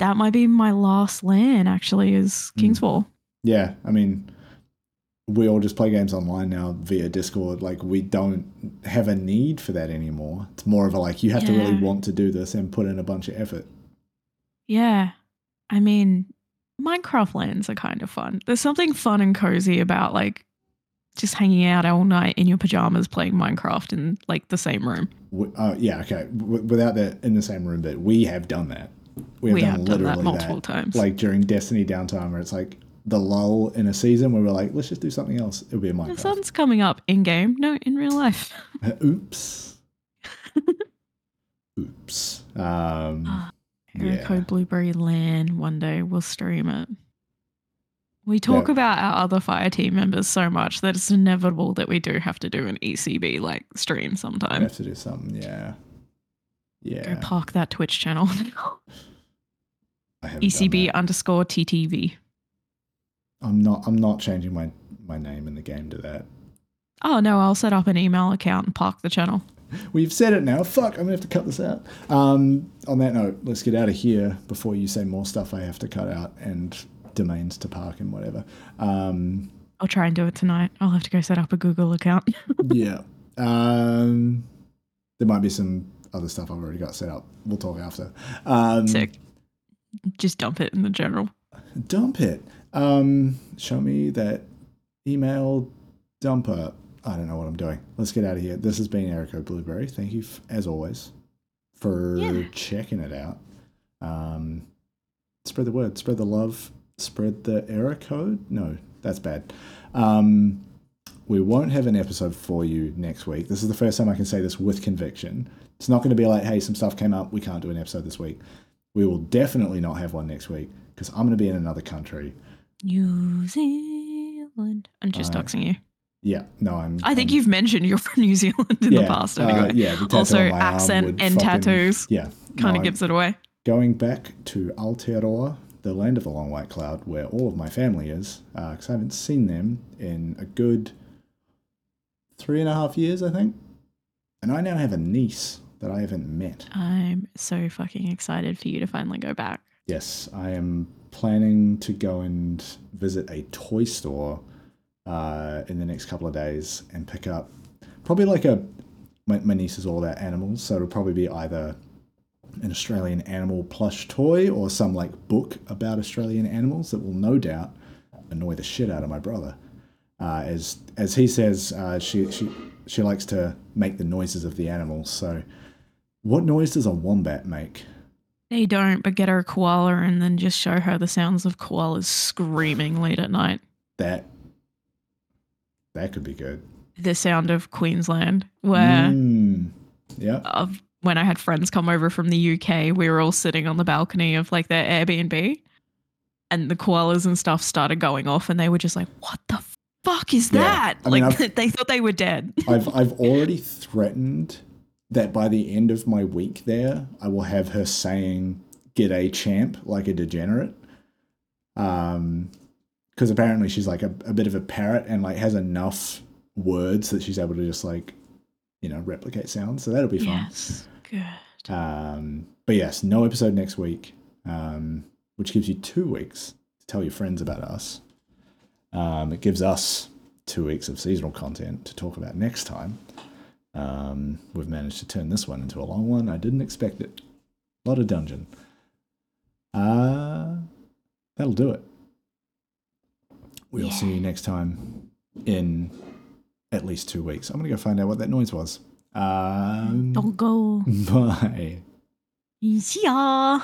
that might be my last land actually is Mm. King's Fall Yeah, I mean, we all just play games online now via Discord. Like, we don't have a need for that anymore. It's more of a like, you have to really want to do this and put in a bunch of effort. yeah i mean minecraft lands are kind of fun there's something fun and cozy about like just hanging out all night in your pajamas playing minecraft in like the same room W- Uh, yeah, okay. W- without that in the same room, but we have done that. We have we done have done that literally multiple times Like during Destiny downtime, where it's like the lull in a season where we're like, let's just do something else. It'll be a Minecraft. the sun's coming up in game no in real life *laughs* Oops. Oops. Um, *gasps* Ah, yeah. Error Code Blueberry Land one day we'll stream it. We talk Yeah. about our other fire team members so much that it's inevitable that we do have to do an ECB like stream sometime. We have to do something. Yeah. Go Yeah. park that Twitch channel. *laughs* I ECB underscore TTV. I'm not. I'm not changing my my name in the game to that. Oh no, I'll set up an email account and park the channel. We've said it now. Fuck. I'm gonna have to cut this out. Um. On that note, let's get out of here before you say more stuff I have to cut out and domains to park and whatever. Um. I'll try and do it tonight. I'll have to go set up a Google account. *laughs* yeah. Um. There might be some other stuff I've already got set up. We'll talk after. Um, Sick. Just dump it in the general. Dump it. Um, show me that email dumper. I don't know what I'm doing. Let's get out of here. This has been Error Code Blueberry. Thank you, f- as always, for Yeah. checking it out. Um, spread the word, spread the love, spread the error code. No, that's bad. Um, we won't have an episode for you next week. This is the first time I can say this with conviction. It's not going to be like, hey, some stuff came up. We can't do an episode this week. We will definitely not have one next week because I'm going to be in another country. New Zealand. I'm just Alright. doxing you. Yeah, no, I'm. I think I'm- you've mentioned you're from *laughs* New Zealand in the yeah, past uh, anyway. yeah, the also, on my arm accent and fucking- tattoos Yeah, kind no, of gives it away. going back to Aotearoa, the land of the long white cloud, where all of my family is, because I haven't seen them in a good three and a half years, I think. And I now have a niece that I haven't met. I'm so fucking excited for you to finally go back. Yes, I am planning to go and visit a toy store uh, in the next couple of days and pick up probably like a. My, my niece is all about animals, so it'll probably be either an Australian animal plush toy or some like book about Australian animals that will no doubt annoy the shit out of my brother. Uh, as as he says, uh, she she she likes to make the noises of the animals. So, what noise does a wombat make? They don't, but get her a koala and then just show her the sounds of koalas screaming late at night. That that could be good. The sound of Queensland, where Mm, yeah. of when I had friends come over from the UK, we were all sitting on the balcony of like their Airbnb, and the koalas and stuff started going off, and they were just like, "What the fuck is Yeah, that?" I mean, like I've- *laughs* they thought they were dead. I've *laughs* I've already threatened that by the end of my week there, I will have her saying "Get a champ" like a degenerate. Um, because apparently she's like a, a bit of a parrot and like has enough words that she's able to just like, you know, replicate sounds. So that'll be fun. Yes, good. Um, but yes, no episode next week, um, which gives you two weeks to tell your friends about us. Um, it gives us two weeks of seasonal content to talk about next time. Um, we've managed to turn this one into a long one. I didn't expect it. A lot of dungeon. Uh, that'll do it. We'll see you next time in at least two weeks. I'm going to go find out what that noise was. Um, Don't go. *laughs* Bye. See ya.